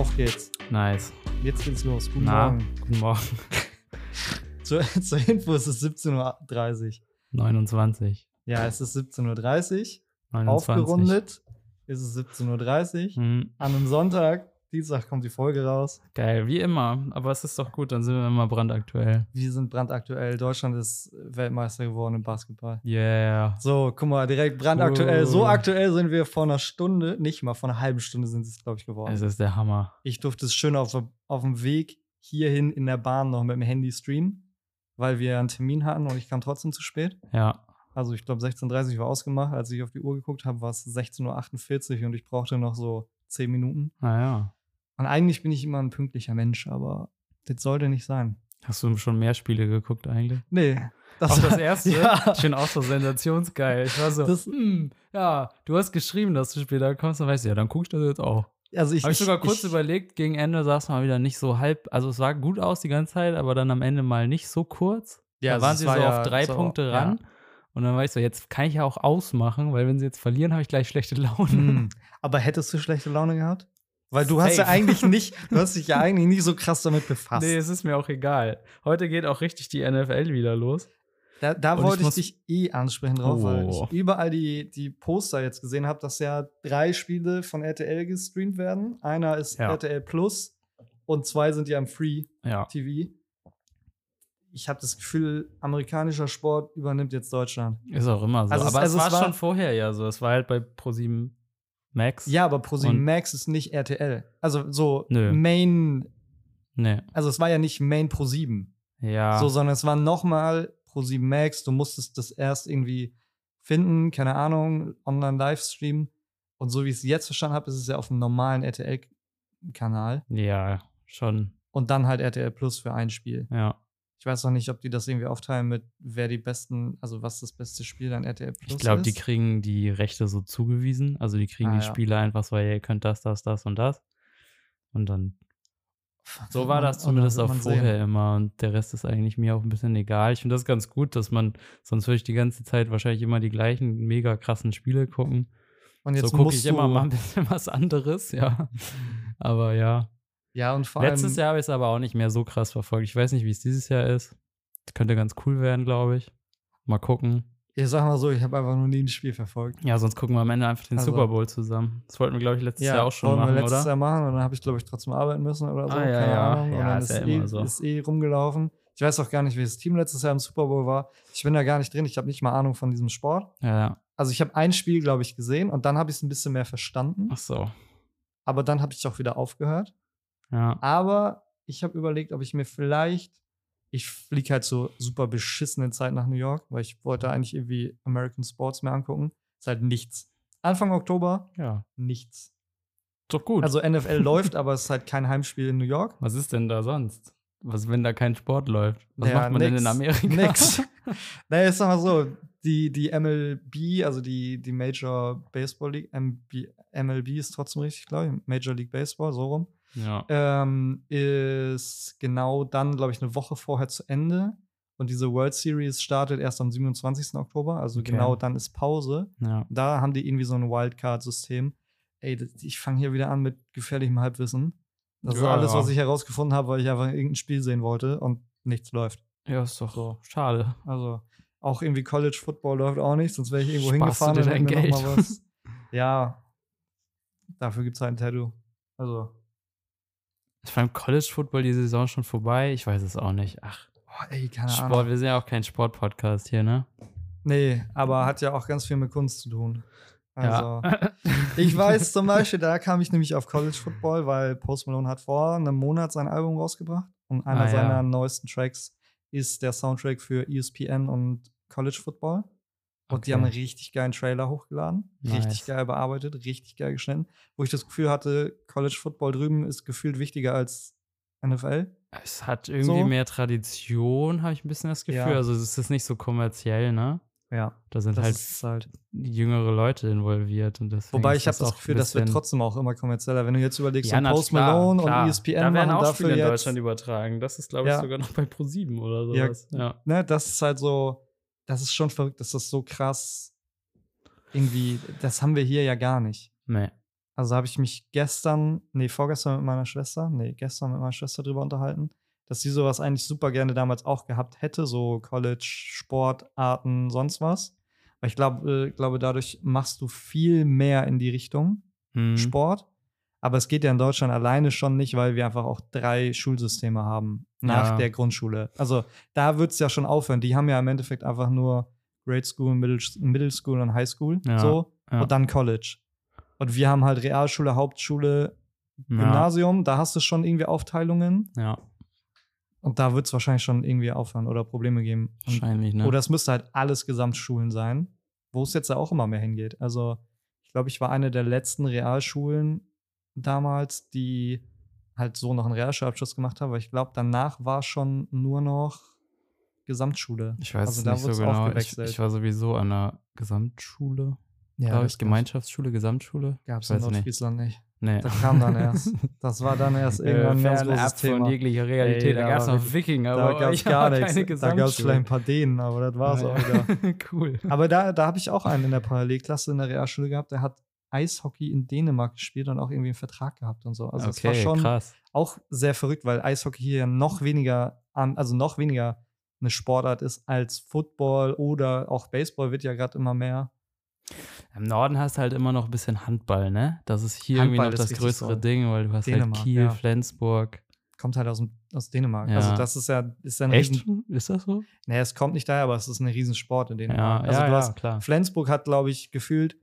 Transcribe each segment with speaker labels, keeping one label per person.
Speaker 1: Auf geht's.
Speaker 2: Nice.
Speaker 1: Jetzt geht's los. Guten
Speaker 2: Na,
Speaker 1: Morgen.
Speaker 2: guten Morgen.
Speaker 1: Zur, zur Info ist es 17.30 Uhr.
Speaker 2: 29.
Speaker 1: Ja, es ist 17.30 Uhr.
Speaker 2: 29.
Speaker 1: Aufgerundet ist es 17.30 Uhr.
Speaker 2: Hm,
Speaker 1: An einem Sonntag, Dienstag kommt die Folge raus.
Speaker 2: geil, wie immer. Aber es ist doch gut, dann sind wir immer brandaktuell.
Speaker 1: Wir sind brandaktuell. Deutschland ist Weltmeister geworden im Basketball.
Speaker 2: Yeah.
Speaker 1: So, guck mal, direkt brandaktuell.
Speaker 2: Oh.
Speaker 1: So aktuell sind wir vor einer Stunde, nicht mal, vor einer halben Stunde sind sie es, glaube ich, geworden.
Speaker 2: Es ist der Hammer.
Speaker 1: Ich durfte es schön auf, auf dem Weg hierhin in der Bahn noch mit dem Handy streamen, weil wir einen Termin hatten und ich kam trotzdem zu spät.
Speaker 2: Ja.
Speaker 1: Also ich glaube 16.30 Uhr war ausgemacht. Als ich auf die Uhr geguckt habe, war es 16.48 Uhr und ich brauchte noch so 10 Minuten.
Speaker 2: Naja.
Speaker 1: Und eigentlich bin ich immer ein pünktlicher Mensch, aber das sollte nicht sein.
Speaker 2: Hast du schon mehr Spiele geguckt eigentlich?
Speaker 1: Nee.
Speaker 2: auch das erste?
Speaker 1: Ja.
Speaker 2: Ich bin auch so sensationsgeil. Ich war so,
Speaker 1: Das-
Speaker 2: hm, ja, du hast geschrieben, dass du später kommst, dann weißt du, ja, dann guck ich das jetzt auch.
Speaker 1: Also ich,
Speaker 2: Habe ich sogar kurz
Speaker 1: ich,
Speaker 2: überlegt, gegen Ende saß mal wieder nicht so halb, also es sah gut aus die ganze Zeit, aber dann am Ende mal nicht so kurz.
Speaker 1: Ja,
Speaker 2: da
Speaker 1: also
Speaker 2: waren sie
Speaker 1: war
Speaker 2: so
Speaker 1: ja
Speaker 2: auf drei
Speaker 1: so-
Speaker 2: Punkte
Speaker 1: ja.
Speaker 2: ran. Und dann war ich so, jetzt kann ich ja auch ausmachen, weil wenn sie jetzt verlieren, habe ich gleich schlechte Laune.
Speaker 1: Hm. Aber hättest du schlechte Laune gehabt? Weil du hast ja
Speaker 2: Safe.
Speaker 1: eigentlich nicht, du hast dich ja eigentlich nicht so krass damit befasst.
Speaker 2: Nee, es ist mir auch egal. Heute geht auch richtig die NFL wieder los.
Speaker 1: Da, da wollte
Speaker 2: ich
Speaker 1: ich, dich eh ansprechen drauf, weil
Speaker 2: Oh.
Speaker 1: ich überall die, die Poster jetzt gesehen habe, dass ja drei Spiele von RTL gestreamt werden. Einer ist
Speaker 2: Ja.
Speaker 1: RTL Plus und zwei sind ja im Free
Speaker 2: Ja.
Speaker 1: TV. Ich habe das Gefühl, amerikanischer Sport übernimmt jetzt Deutschland.
Speaker 2: Ist auch immer so.
Speaker 1: Also es-
Speaker 2: aber
Speaker 1: also
Speaker 2: es
Speaker 1: es
Speaker 2: war schon vorher ja so. Es war halt bei Pro7 Max.
Speaker 1: Ja, aber ProSieben Max ist nicht RTL. Also so
Speaker 2: Nö.
Speaker 1: Main,
Speaker 2: Nee.
Speaker 1: also es war ja nicht Main ProSieben.
Speaker 2: Ja.
Speaker 1: So, sondern es war nochmal ProSieben Max. Du musstest das erst irgendwie finden, keine Ahnung, online Livestream. Und so wie ich es jetzt verstanden habe, ist es ja auf dem normalen RTL-Kanal.
Speaker 2: ja, schon.
Speaker 1: Und dann halt RTL Plus für ein Spiel.
Speaker 2: Ja.
Speaker 1: Ich weiß noch nicht, ob die das irgendwie aufteilen mit, wer die besten, also was das beste Spiel an RTL Plus
Speaker 2: Ich glaube,
Speaker 1: ist.
Speaker 2: die kriegen die Rechte so zugewiesen. Also die kriegen
Speaker 1: Ah,
Speaker 2: die
Speaker 1: ja.
Speaker 2: Spiele einfach so, ja, ihr könnt das, das, das und das. Und dann So war das
Speaker 1: dann
Speaker 2: zumindest auch vorher
Speaker 1: sehen.
Speaker 2: immer und der Rest ist eigentlich mir auch ein bisschen egal. Ich finde das ganz gut, dass man, sonst würde ich die ganze Zeit wahrscheinlich immer die gleichen mega krassen Spiele gucken.
Speaker 1: Und jetzt
Speaker 2: so gucke ich immer mal ein bisschen was anderes, ja. Aber ja.
Speaker 1: Ja, und vor
Speaker 2: Letztes
Speaker 1: allem,
Speaker 2: Jahr habe ich es aber auch nicht mehr so krass verfolgt. Ich weiß nicht, wie es dieses Jahr ist. Das könnte ganz cool werden, glaube ich. Mal gucken.
Speaker 1: ich sag mal so, ich habe einfach nur nie ein Spiel verfolgt.
Speaker 2: Ja, sonst gucken wir am Ende einfach den
Speaker 1: Also-
Speaker 2: Super Bowl zusammen. Das wollten wir, glaube ich, letztes Jahr auch schon
Speaker 1: wollten
Speaker 2: machen,
Speaker 1: wir letztes
Speaker 2: oder?
Speaker 1: Jahr machen und dann habe ich, glaube ich, trotzdem arbeiten müssen oder so.
Speaker 2: Ah, ja,
Speaker 1: keine
Speaker 2: ja.
Speaker 1: Ahnung. Und
Speaker 2: Ja,
Speaker 1: dann
Speaker 2: ist ja
Speaker 1: eh,
Speaker 2: so.
Speaker 1: ist eh rumgelaufen. Ich weiß auch gar nicht, welches Team letztes Jahr im Super Bowl war. Ich bin da gar nicht drin. Ich habe nicht mal Ahnung von diesem Sport.
Speaker 2: Ja, ja.
Speaker 1: Also ich habe ein Spiel, glaube ich, gesehen und dann habe ich es ein bisschen mehr verstanden.
Speaker 2: Ach so.
Speaker 1: Aber dann habe ich auch wieder aufgehört.
Speaker 2: Ja.
Speaker 1: Aber ich habe überlegt, ob ich mir vielleicht, ich fliege halt so super beschissene Zeit nach New York, weil ich wollte eigentlich irgendwie American Sports mir angucken. Ist halt nichts. Anfang Oktober,
Speaker 2: Ja.
Speaker 1: nichts.
Speaker 2: Doch gut.
Speaker 1: Also NFL läuft, aber es ist halt kein Heimspiel in New York.
Speaker 2: Was ist denn da sonst? Was, wenn da kein Sport läuft? Was
Speaker 1: Ja,
Speaker 2: macht man denn
Speaker 1: nix.
Speaker 2: in Amerika?
Speaker 1: Nix. Naja, ich sag mal so, die, die MLB, also die, die Major Baseball League, MB, MLB ist trotzdem richtig, glaube ich, Major League Baseball, so rum,
Speaker 2: Ja.
Speaker 1: ähm, ist genau dann, glaube ich, eine Woche vorher zu Ende. Und diese World Series startet erst am 27. Oktober, also
Speaker 2: Okay.
Speaker 1: genau dann ist Pause.
Speaker 2: ja.
Speaker 1: Da haben die irgendwie so ein Wildcard-System. Ey, ich fange hier wieder an mit gefährlichem Halbwissen. Das ist
Speaker 2: Ja,
Speaker 1: alles,
Speaker 2: ja.
Speaker 1: was ich herausgefunden habe, weil ich einfach irgendein Spiel sehen wollte und nichts läuft.
Speaker 2: Ja, ist doch
Speaker 1: So.
Speaker 2: schade.
Speaker 1: Also auch irgendwie College Football läuft auch nicht, sonst wäre ich irgendwo
Speaker 2: Sparst du
Speaker 1: hingefahren und hätte mir noch
Speaker 2: Geld?
Speaker 1: mal was. Ja, dafür gibt es halt ein Tattoo. Also,
Speaker 2: Ist beim College Football die Saison schon vorbei? Ich weiß es auch nicht. Ach,
Speaker 1: boah, ey, keine
Speaker 2: Sport,
Speaker 1: Ahnung.
Speaker 2: wir sind ja auch kein Sport-Podcast hier, ne?
Speaker 1: Nee, aber hat ja auch ganz viel mit Kunst zu tun. Also,
Speaker 2: ja.
Speaker 1: ich weiß zum Beispiel, da kam ich nämlich auf College Football, weil Post Malone hat vor einem Monat sein Album rausgebracht und einer
Speaker 2: Ah, ja.
Speaker 1: seiner neuesten Tracks ist der Soundtrack für ESPN und College Football. Und die haben einen richtig geilen Trailer hochgeladen. Richtig
Speaker 2: Nice.
Speaker 1: geil bearbeitet, richtig geil geschnitten. Wo ich das Gefühl hatte, College Football drüben ist gefühlt wichtiger als NFL.
Speaker 2: Es hat irgendwie
Speaker 1: So.
Speaker 2: mehr Tradition, habe ich ein bisschen das Gefühl.
Speaker 1: Ja.
Speaker 2: Also es ist nicht so kommerziell, ne?
Speaker 1: Ja,
Speaker 2: Da sind halt
Speaker 1: halt.
Speaker 2: jüngere Leute involviert. Und deswegen
Speaker 1: Wobei ich habe das Gefühl, das wird trotzdem auch immer kommerzieller. Wenn du jetzt überlegst,
Speaker 2: Ja,
Speaker 1: so Post
Speaker 2: klar,
Speaker 1: Malone
Speaker 2: klar.
Speaker 1: und E ESPN
Speaker 2: Da werden auch
Speaker 1: dafür
Speaker 2: Spiele in Deutschland übertragen. Das ist, glaube ich,
Speaker 1: Ja.
Speaker 2: sogar noch bei Pro7 oder
Speaker 1: Ja,
Speaker 2: sowas. Ja.
Speaker 1: ne, das ist halt so, das ist schon verrückt, das ist so krass. Irgendwie, das haben wir hier ja gar nicht.
Speaker 2: Nee.
Speaker 1: Also habe ich mich gestern, nee, vorgestern mit meiner Schwester, nee, gestern mit meiner Schwester drüber unterhalten, dass sie sowas eigentlich super gerne damals auch gehabt hätte, so College, Sportarten, sonst was. Weil ich glaube, äh, glaube, dadurch machst du viel mehr in die Richtung
Speaker 2: Hm.
Speaker 1: Sport. Aber es geht ja in Deutschland alleine schon nicht, weil wir einfach auch drei Schulsysteme haben nach
Speaker 2: Ja.
Speaker 1: der Grundschule. Also da wird es ja schon aufhören. Die haben ja im Endeffekt einfach nur Grade School, Middle, Middle School und High School.
Speaker 2: Ja,
Speaker 1: So.
Speaker 2: ja.
Speaker 1: Und dann College. Und wir haben halt Realschule, Hauptschule, Gymnasium. Da hast du schon irgendwie Aufteilungen.
Speaker 2: ja,
Speaker 1: Und da wird es wahrscheinlich schon irgendwie aufhören oder Probleme geben. Und,
Speaker 2: wahrscheinlich, ne?
Speaker 1: Oder es müsste halt alles Gesamtschulen sein, wo es jetzt ja auch immer mehr hingeht. Also, ich glaube, ich war eine der letzten Realschulen damals, die halt so noch einen Realschulabschluss gemacht haben. Aber ich glaube, danach war schon nur noch Gesamtschule.
Speaker 2: ich weiß
Speaker 1: also
Speaker 2: es
Speaker 1: da
Speaker 2: nicht so genau. Ich, ich war sowieso an der Gesamtschule,
Speaker 1: ja,
Speaker 2: glaube ich. Gemeinschaftsschule, Gesamtschule?
Speaker 1: Gab es in
Speaker 2: nicht.
Speaker 1: Nordfriesland nicht.
Speaker 2: Nee.
Speaker 1: Das kam dann erst. Das war dann erst irgendwann ein ganz großes
Speaker 2: von
Speaker 1: Thema.
Speaker 2: jeglicher Realität.
Speaker 1: Ey,
Speaker 2: da
Speaker 1: da
Speaker 2: gab es noch Wikinger,
Speaker 1: Da
Speaker 2: aber
Speaker 1: gab es
Speaker 2: ich
Speaker 1: gar nichts. Da gab es vielleicht ein paar Dänen, aber das war es auch wieder.
Speaker 2: cool.
Speaker 1: Aber da, da habe ich auch einen in der Parallelklasse in der Realschule gehabt, der hat Eishockey in Dänemark gespielt und auch irgendwie einen Vertrag gehabt und so. Also es war
Speaker 2: okay,
Speaker 1: schon
Speaker 2: krass.
Speaker 1: auch sehr verrückt, weil Eishockey hier ja noch weniger, also noch weniger eine Sportart ist als Football oder auch Baseball wird ja gerade immer mehr.
Speaker 2: Im Norden hast du halt immer noch ein bisschen Handball, ne? Das ist hier
Speaker 1: Handball
Speaker 2: irgendwie noch das größere
Speaker 1: so.
Speaker 2: Ding, weil du hast
Speaker 1: Dänemark,
Speaker 2: halt Kiel,
Speaker 1: ja.
Speaker 2: Flensburg.
Speaker 1: Kommt halt aus, dem, aus Dänemark.
Speaker 2: Ja.
Speaker 1: Also das ist ja, ist ja ein
Speaker 2: Echt?
Speaker 1: Riesen,
Speaker 2: Ist das so?
Speaker 1: nee, es kommt nicht daher, aber es ist ein Riesensport in
Speaker 2: Ja,
Speaker 1: Dänemark. also
Speaker 2: ja,
Speaker 1: du
Speaker 2: ja,
Speaker 1: hast,
Speaker 2: klar.
Speaker 1: Flensburg hat, glaube ich, gefühlt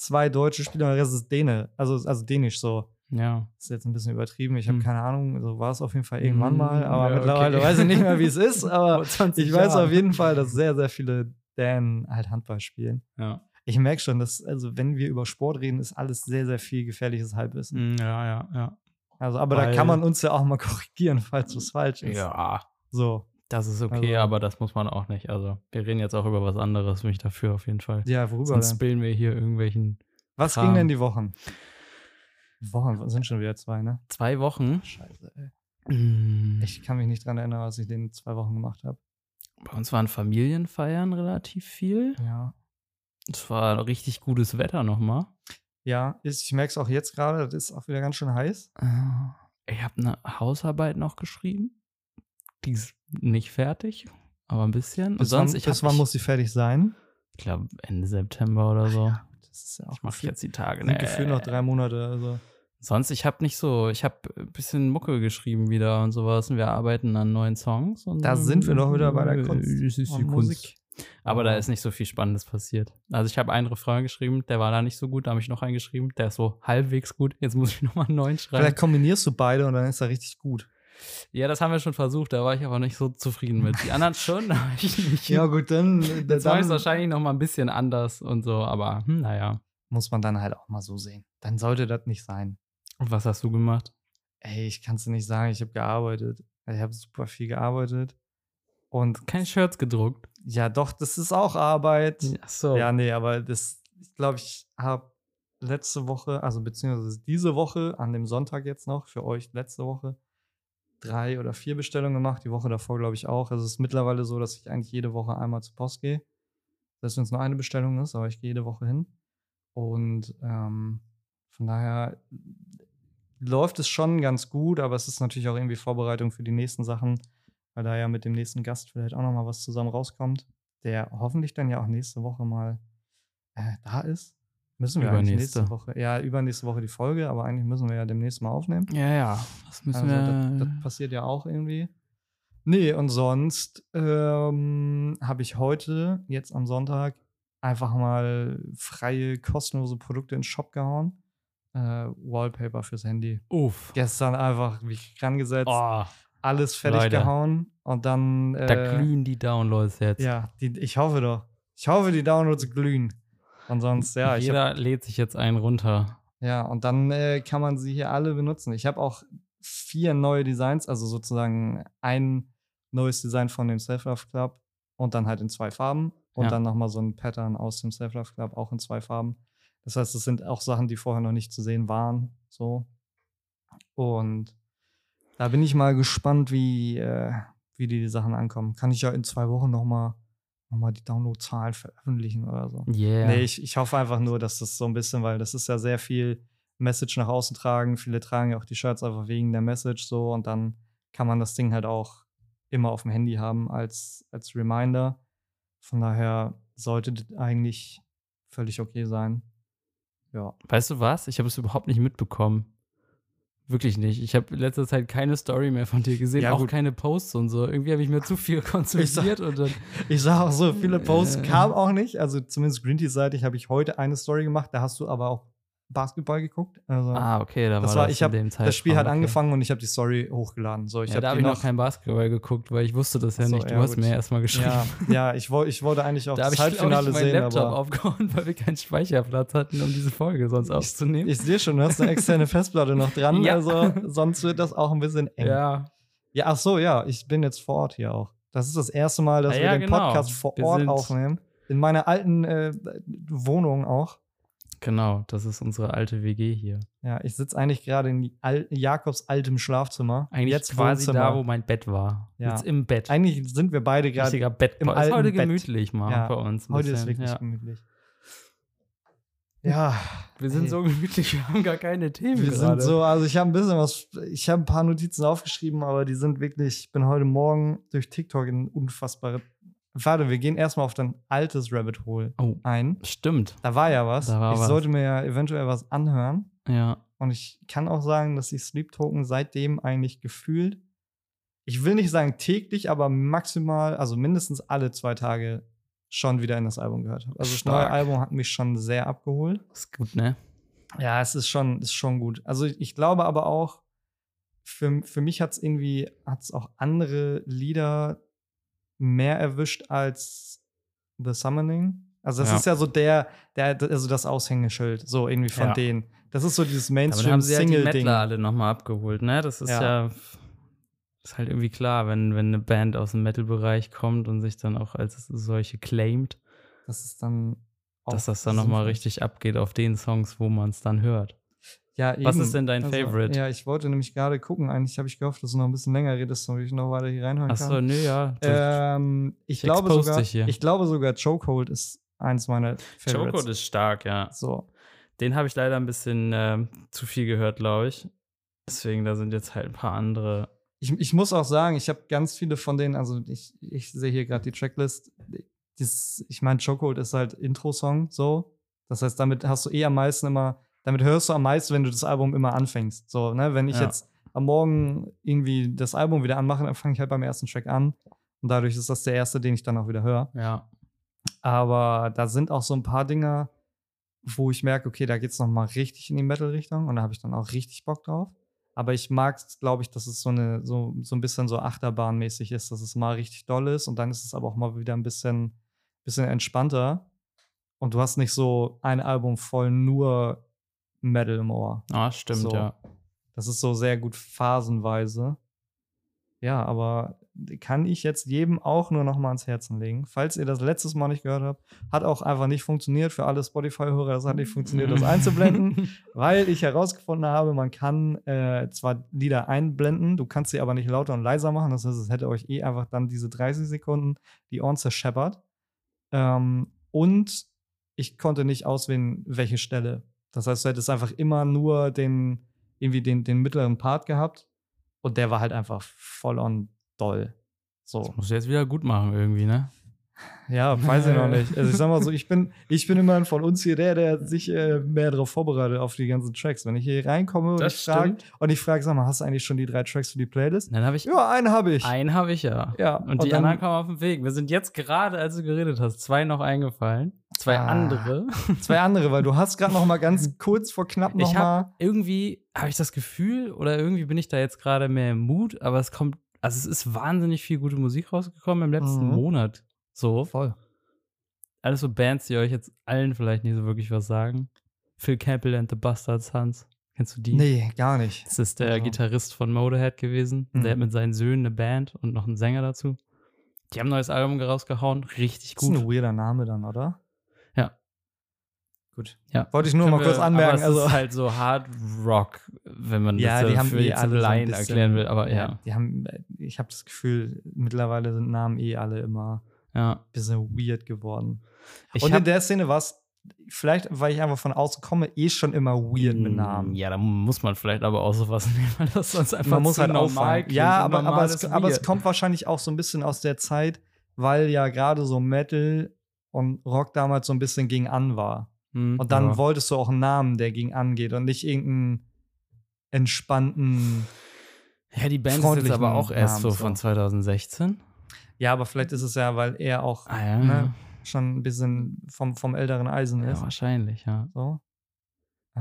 Speaker 1: zwei deutsche Spieler und der Rest ist Däne. Also, also dänisch so.
Speaker 2: Ja.
Speaker 1: Das ist jetzt ein bisschen übertrieben. Ich habe
Speaker 2: Hm.
Speaker 1: keine Ahnung, so war es auf jeden Fall irgendwann
Speaker 2: Hm,
Speaker 1: mal. Aber
Speaker 2: ja,
Speaker 1: mittlerweile
Speaker 2: okay.
Speaker 1: weiß ich nicht mehr, wie es ist. Aber
Speaker 2: Vor 20
Speaker 1: ich weiß auf jeden Fall, dass sehr, sehr viele Dänen halt Handball spielen.
Speaker 2: Ja.
Speaker 1: Ich merke schon, dass, also wenn wir über Sport reden, ist alles sehr, sehr viel gefährliches Halbwissen.
Speaker 2: Mm, Ja, ja, ja.
Speaker 1: Also, aber da
Speaker 2: Weil-
Speaker 1: kann man uns ja auch mal korrigieren, falls was falsch ist.
Speaker 2: Ja,
Speaker 1: So.
Speaker 2: Das ist okay,
Speaker 1: Also-
Speaker 2: aber das muss man auch nicht. Also, wir reden jetzt auch über was anderes, bin ich dafür auf jeden Fall.
Speaker 1: Ja, worüber
Speaker 2: Sonst spillen wir hier irgendwelchen
Speaker 1: Was
Speaker 2: Kram.
Speaker 1: ging denn die Wochen? Wochen sind schon wieder zwei, ne?
Speaker 2: zwei Wochen.
Speaker 1: Scheiße, ey.
Speaker 2: Mm,
Speaker 1: Ich kann mich nicht dran erinnern, was ich in den zwei Wochen gemacht habe.
Speaker 2: Bei uns waren Familienfeiern relativ viel.
Speaker 1: Ja.
Speaker 2: Es war richtig gutes Wetter nochmal.
Speaker 1: Ja, ist, ich merke es auch jetzt gerade, das ist auch wieder ganz schön heiß.
Speaker 2: Äh, Ich habe eine Hausarbeit noch geschrieben. Die ist nicht fertig, aber ein bisschen.
Speaker 1: Bis
Speaker 2: sonst,
Speaker 1: wann,
Speaker 2: ich,
Speaker 1: bis wann muss sie fertig sein?
Speaker 2: ich glaube Ende September oder so.
Speaker 1: Ja, das ist ja auch
Speaker 2: ich mache jetzt die Tage.
Speaker 1: sind gefühlt noch drei Monate. Also.
Speaker 2: Sonst, ich habe nicht so, ich habe ein bisschen Mucke geschrieben wieder und sowas und wir arbeiten an neuen Songs. Und
Speaker 1: Da sind wir doch wieder bei der Kunst
Speaker 2: Das ist die Kunst. Aber da ist nicht so viel Spannendes passiert. Also ich habe einen Refrain geschrieben, der war da nicht so gut, da habe ich noch einen geschrieben, der ist so halbwegs gut. Jetzt muss ich nochmal einen neuen schreiben.
Speaker 1: Vielleicht kombinierst du beide und dann ist er richtig gut.
Speaker 2: Ja, das haben wir schon versucht, da war ich aber nicht so zufrieden mit. Die anderen schon, aber ich nicht.
Speaker 1: Ja, gut, dann,
Speaker 2: mache ich
Speaker 1: dann
Speaker 2: es wahrscheinlich noch mal ein bisschen anders und so, aber hm, naja.
Speaker 1: muss man dann halt auch mal so sehen. Dann sollte das nicht sein.
Speaker 2: Und was hast du gemacht?
Speaker 1: Ey, ich kann es dir nicht sagen, ich habe gearbeitet. Ich habe super viel gearbeitet. Und
Speaker 2: Keine Shirts gedruckt.
Speaker 1: ja, doch, das ist auch Arbeit.
Speaker 2: Ach so.
Speaker 1: Ja, nee, aber das, ich glaube, ich habe letzte Woche, also beziehungsweise diese Woche, an dem Sonntag jetzt noch, für euch letzte Woche, drei oder vier Bestellungen gemacht. Die Woche davor, glaube ich, auch. Also es ist mittlerweile so, dass ich eigentlich jede Woche einmal zur Post gehe. Selbst wenn es nur eine Bestellung ist, aber ich gehe jede Woche hin. Und ähm, von daher läuft es schon ganz gut, aber es ist natürlich auch irgendwie Vorbereitung für die nächsten Sachen, weil da ja mit dem nächsten Gast vielleicht auch noch mal was zusammen rauskommt, der hoffentlich dann ja auch nächste Woche mal äh, da ist. Müssen wir eigentlich
Speaker 2: Übernächste.
Speaker 1: nächste Woche. Ja, übernächste Woche die Folge, aber eigentlich müssen wir ja demnächst mal aufnehmen.
Speaker 2: Ja, ja. Das müssen
Speaker 1: Also,
Speaker 2: wir.
Speaker 1: das, das passiert ja auch irgendwie. Nee, und sonst ähm, habe ich heute, jetzt am Sonntag, einfach mal freie, kostenlose Produkte in den Shop gehauen. Äh, Wallpaper fürs Handy.
Speaker 2: Uff.
Speaker 1: Gestern einfach mich rangesetzt,
Speaker 2: Oh,
Speaker 1: alles fertig
Speaker 2: Leute.
Speaker 1: gehauen und dann. Äh,
Speaker 2: da glühen die Downloads jetzt.
Speaker 1: Ja, die, ich hoffe doch. Ich hoffe, die Downloads glühen. Und sonst, ja, ich hab,
Speaker 2: Jeder lädt sich jetzt einen runter.
Speaker 1: ja, und dann äh, kann man sie hier alle benutzen. Ich habe auch vier neue Designs, also sozusagen ein neues Design von dem Self-Love Club und dann halt in zwei Farben und
Speaker 2: Ja.
Speaker 1: dann nochmal so ein Pattern aus dem Self-Love Club auch in zwei Farben. Das heißt, es sind auch Sachen, die vorher noch nicht zu sehen waren. So. Und da bin ich mal gespannt, wie, äh, wie die, die Sachen ankommen. Kann ich ja in zwei Wochen nochmal noch mal die Downloadzahlen veröffentlichen oder so.
Speaker 2: Yeah.
Speaker 1: Nee, ich, ich hoffe einfach nur, dass das so ein bisschen, weil das ist ja sehr viel Message nach außen tragen. Viele tragen ja auch die Shirts einfach wegen der Message so und dann kann man das Ding halt auch immer auf dem Handy haben als, als Reminder. Von daher sollte das eigentlich völlig okay sein. Ja.
Speaker 2: Weißt du was? Ich habe es überhaupt nicht mitbekommen. Wirklich nicht. Ich habe in letzter Zeit keine Story mehr von dir gesehen,
Speaker 1: Ja,
Speaker 2: auch
Speaker 1: gut.
Speaker 2: keine Posts und so. Irgendwie habe ich mir zu viel konzentriert und dann.
Speaker 1: Ich sag auch so, viele Posts
Speaker 2: Äh.
Speaker 1: kamen auch nicht. Also zumindest Green Tea-seitig habe ich heute eine Story gemacht. Da hast du aber auch Basketball geguckt. Also
Speaker 2: Ah, okay, da
Speaker 1: Das
Speaker 2: war
Speaker 1: war-
Speaker 2: das
Speaker 1: ich hab- das Spiel hat
Speaker 2: okay.
Speaker 1: angefangen und ich habe die Story hochgeladen. So, ich
Speaker 2: ja,
Speaker 1: hab
Speaker 2: da habe ich noch kein Basketball geguckt, weil ich wusste das ja
Speaker 1: so,
Speaker 2: nicht. Du
Speaker 1: ja,
Speaker 2: hast
Speaker 1: gut.
Speaker 2: mir erst mal geschrieben.
Speaker 1: Ja, ja ich, ich wollte eigentlich auch
Speaker 2: da
Speaker 1: das
Speaker 2: ich,
Speaker 1: Halbfinale
Speaker 2: ich, meinen
Speaker 1: sehen,
Speaker 2: Laptop
Speaker 1: aber
Speaker 2: aufgehauen, weil wir keinen Speicherplatz hatten, um diese Folge sonst aufzunehmen.
Speaker 1: ich sehe schon, du hast eine externe Festplatte noch dran.
Speaker 2: Ja.
Speaker 1: Also sonst wird das auch ein bisschen eng.
Speaker 2: ja,
Speaker 1: Ja, ach so, ja, ich bin jetzt vor Ort hier auch. Das ist das erste Mal, dass
Speaker 2: Ah
Speaker 1: wir den
Speaker 2: genau.
Speaker 1: Podcast vor
Speaker 2: Wir
Speaker 1: Ort aufnehmen. In meiner alten äh, Wohnung auch.
Speaker 2: Genau. Das ist unsere alte WG hier.
Speaker 1: Ja, ich sitze eigentlich gerade in Al Jakobs altem Schlafzimmer.
Speaker 2: Eigentlich
Speaker 1: Jetzt
Speaker 2: quasi
Speaker 1: Wohnzimmer.
Speaker 2: da, wo mein Bett war.
Speaker 1: Ja.
Speaker 2: Jetzt im Bett.
Speaker 1: Eigentlich sind wir beide gerade.
Speaker 2: richtiger Bett.
Speaker 1: im
Speaker 2: ist heute
Speaker 1: Bett.
Speaker 2: gemütlich mal
Speaker 1: Ja,
Speaker 2: bei uns.
Speaker 1: Heute ist
Speaker 2: bisschen,
Speaker 1: wirklich
Speaker 2: ja.
Speaker 1: gemütlich. Ja,
Speaker 2: Wir sind
Speaker 1: Hey.
Speaker 2: so gemütlich, wir haben gar keine Themen
Speaker 1: wir
Speaker 2: gerade.
Speaker 1: sind so, also ich habe ein bisschen was, ich habe ein paar Notizen aufgeschrieben, aber die sind wirklich, ich bin heute Morgen durch TikTok in unfassbare. Warte, wir gehen erstmal auf dein altes Rabbit Hole
Speaker 2: Oh,
Speaker 1: ein.
Speaker 2: stimmt.
Speaker 1: Da war ja was.
Speaker 2: Da war
Speaker 1: ich
Speaker 2: was.
Speaker 1: sollte mir ja eventuell was anhören.
Speaker 2: Ja.
Speaker 1: Und ich kann auch sagen, dass ich Sleep Token seitdem eigentlich gefühlt, ich will nicht sagen täglich, aber maximal, also mindestens alle zwei Tage schon wieder in das Album gehört habe. Also das neue. Album hat mich schon sehr abgeholt.
Speaker 2: Ist gut, ne?
Speaker 1: Ja, es ist schon, ist schon gut. Also ich, ich glaube aber auch, für, für mich hat es irgendwie, hat es auch andere Lieder mehr erwischt als The Summoning. Also das
Speaker 2: Ja.
Speaker 1: ist ja so der, der, also das Aushängeschild, so irgendwie von
Speaker 2: Ja.
Speaker 1: denen. Das ist so dieses
Speaker 2: Damit haben sie halt die
Speaker 1: Mainstream-Single-Ding.
Speaker 2: Alle nochmal abgeholt, ne? Das ist ja.
Speaker 1: Ja.
Speaker 2: ist halt irgendwie klar, wenn, wenn eine Band aus dem Metal-Bereich kommt und sich dann auch als solche claimt,
Speaker 1: das ist dann
Speaker 2: dass das dann nochmal richtig abgeht auf den Songs, wo man es dann hört.
Speaker 1: Ja,
Speaker 2: Was
Speaker 1: eben.
Speaker 2: ist denn dein Favorite?
Speaker 1: Ja, ich wollte nämlich gerade gucken. Eigentlich habe ich gehofft, dass du noch ein bisschen länger redest, damit ich noch weiter hier reinhören kann.
Speaker 2: Achso, nö, ja.
Speaker 1: Ähm, ich,
Speaker 2: Ich
Speaker 1: glaube sogar, ich glaube sogar Chokehold ist eins meiner Favorites.
Speaker 2: Chokehold ist stark, ja.
Speaker 1: so.
Speaker 2: Den habe ich leider ein bisschen ähm, zu viel gehört, glaube ich. Deswegen, da sind jetzt halt ein paar andere.
Speaker 1: Ich, ich muss auch sagen, ich habe ganz viele von denen, also ich, ich sehe hier gerade die Tracklist. Das, ich meine, Chokehold ist halt Intro-Song, so. Das heißt, damit hast du eh am meisten immer, damit hörst du am meisten, wenn du das Album immer anfängst. So, ne? Wenn ich
Speaker 2: Ja.
Speaker 1: jetzt am Morgen irgendwie das Album wieder anmache, dann fange ich halt beim ersten Track an. Und dadurch ist das der erste, den ich dann auch wieder höre.
Speaker 2: Ja.
Speaker 1: Aber da sind auch so ein paar Dinger, wo ich merke, okay, da geht's noch mal richtig in die Metal-Richtung und da habe ich dann auch richtig Bock drauf. Aber ich mag es, glaube ich, dass es so, eine, so, so ein bisschen so Achterbahnmäßig ist, dass es mal richtig doll ist und dann ist es aber auch mal wieder ein bisschen, bisschen entspannter. Und du hast nicht so ein Album voll nur Metal im Ohr.
Speaker 2: Ah, stimmt,
Speaker 1: So.
Speaker 2: ja.
Speaker 1: Das ist so sehr gut phasenweise. Ja, aber kann ich jetzt jedem auch nur noch mal ans Herzen legen. Falls ihr das letztes Mal nicht gehört habt, hat auch einfach nicht funktioniert für alle Spotify-Hörer. Das hat nicht funktioniert, das einzublenden, weil ich herausgefunden habe, man kann äh, zwar Lieder einblenden, du kannst sie aber nicht lauter und leiser machen. Das heißt, es hätte euch eh einfach dann diese 30 Sekunden die Ohren zerscheppert. Ähm, und ich konnte nicht auswählen, welche Stelle. Das heißt, du hättest einfach immer nur den, irgendwie den, den mittleren Part gehabt und der war halt einfach voll on doll. So.
Speaker 2: Das musst du jetzt wieder gut machen, irgendwie, ne?
Speaker 1: Ja, weiß ich noch nicht. Also ich sag mal so, ich bin, ich bin immer von uns hier der, der sich äh, mehr darauf vorbereitet auf die ganzen Tracks. Wenn ich hier reinkomme und
Speaker 2: Das
Speaker 1: ich frage, und ich frage, sag mal, hast du eigentlich schon die drei Tracks für die Playlist?
Speaker 2: Dann habe ich.
Speaker 1: Ja, einen habe ich.
Speaker 2: Einen habe ich ja.
Speaker 1: Ja,
Speaker 2: Und, die
Speaker 1: dann-
Speaker 2: anderen kommen auf den Weg. Wir sind jetzt gerade, als du geredet hast, zwei noch eingefallen. Zwei
Speaker 1: Ah.
Speaker 2: andere.
Speaker 1: Zwei andere, weil du hast gerade noch mal ganz kurz vor knapp noch
Speaker 2: Ich
Speaker 1: mal.
Speaker 2: habe irgendwie, habe ich das Gefühl, oder irgendwie bin ich da jetzt gerade mehr im Mut, aber es kommt, also es ist wahnsinnig viel gute Musik rausgekommen im letzten
Speaker 1: Mhm.
Speaker 2: Monat. So.
Speaker 1: Voll.
Speaker 2: Alles so Bands, die euch jetzt allen vielleicht nicht so wirklich was sagen. Phil Campbell and the Bastard Sons. Kennst du die?
Speaker 1: Nee, gar nicht.
Speaker 2: Das ist der
Speaker 1: Also.
Speaker 2: Gitarrist von Motorhead gewesen.
Speaker 1: Mhm.
Speaker 2: Der hat mit seinen Söhnen eine Band und noch einen Sänger dazu. Die haben ein neues Album rausgehauen. Richtig
Speaker 1: Das ist
Speaker 2: gut.
Speaker 1: ein weirder Name dann, oder?
Speaker 2: Ja.
Speaker 1: Gut.
Speaker 2: Ja.
Speaker 1: Wollte ich nur
Speaker 2: Können
Speaker 1: mal kurz anmerken.
Speaker 2: Es
Speaker 1: also,
Speaker 2: ist halt so Hard Rock, wenn man
Speaker 1: ja,
Speaker 2: das
Speaker 1: die haben
Speaker 2: für
Speaker 1: eh
Speaker 2: jetzt
Speaker 1: alle so
Speaker 2: Laien
Speaker 1: bisschen-
Speaker 2: erklären will. Aber ja,
Speaker 1: Die haben, ich habe das Gefühl, mittlerweile sind Namen eh alle immer
Speaker 2: ja.
Speaker 1: bisschen weird geworden.
Speaker 2: Ich
Speaker 1: Und in der Szene war es vielleicht, weil ich einfach von außen komme, eh schon immer weird mit Namen.
Speaker 2: Mm, Ja, da muss man vielleicht aber auch sowas nehmen, weil das sonst einfach
Speaker 1: Man muss halt
Speaker 2: normal klingt.
Speaker 1: Ja, aber, aber, es, aber es kommt wahrscheinlich auch so ein bisschen aus der Zeit, weil ja gerade so Metal und Rock damals so ein bisschen gegen an war.
Speaker 2: Hm,
Speaker 1: Und dann
Speaker 2: ja.
Speaker 1: wolltest du auch einen Namen, der gegen angeht und nicht irgendeinen entspannten.
Speaker 2: Ja, die Band ist jetzt aber auch erst so. von 2016.
Speaker 1: Ja, aber vielleicht ist es ja, weil er auch
Speaker 2: Ah ja,
Speaker 1: Ne? schon ein bisschen vom, vom älteren Eisen
Speaker 2: ja
Speaker 1: ist.
Speaker 2: wahrscheinlich, ja.
Speaker 1: So.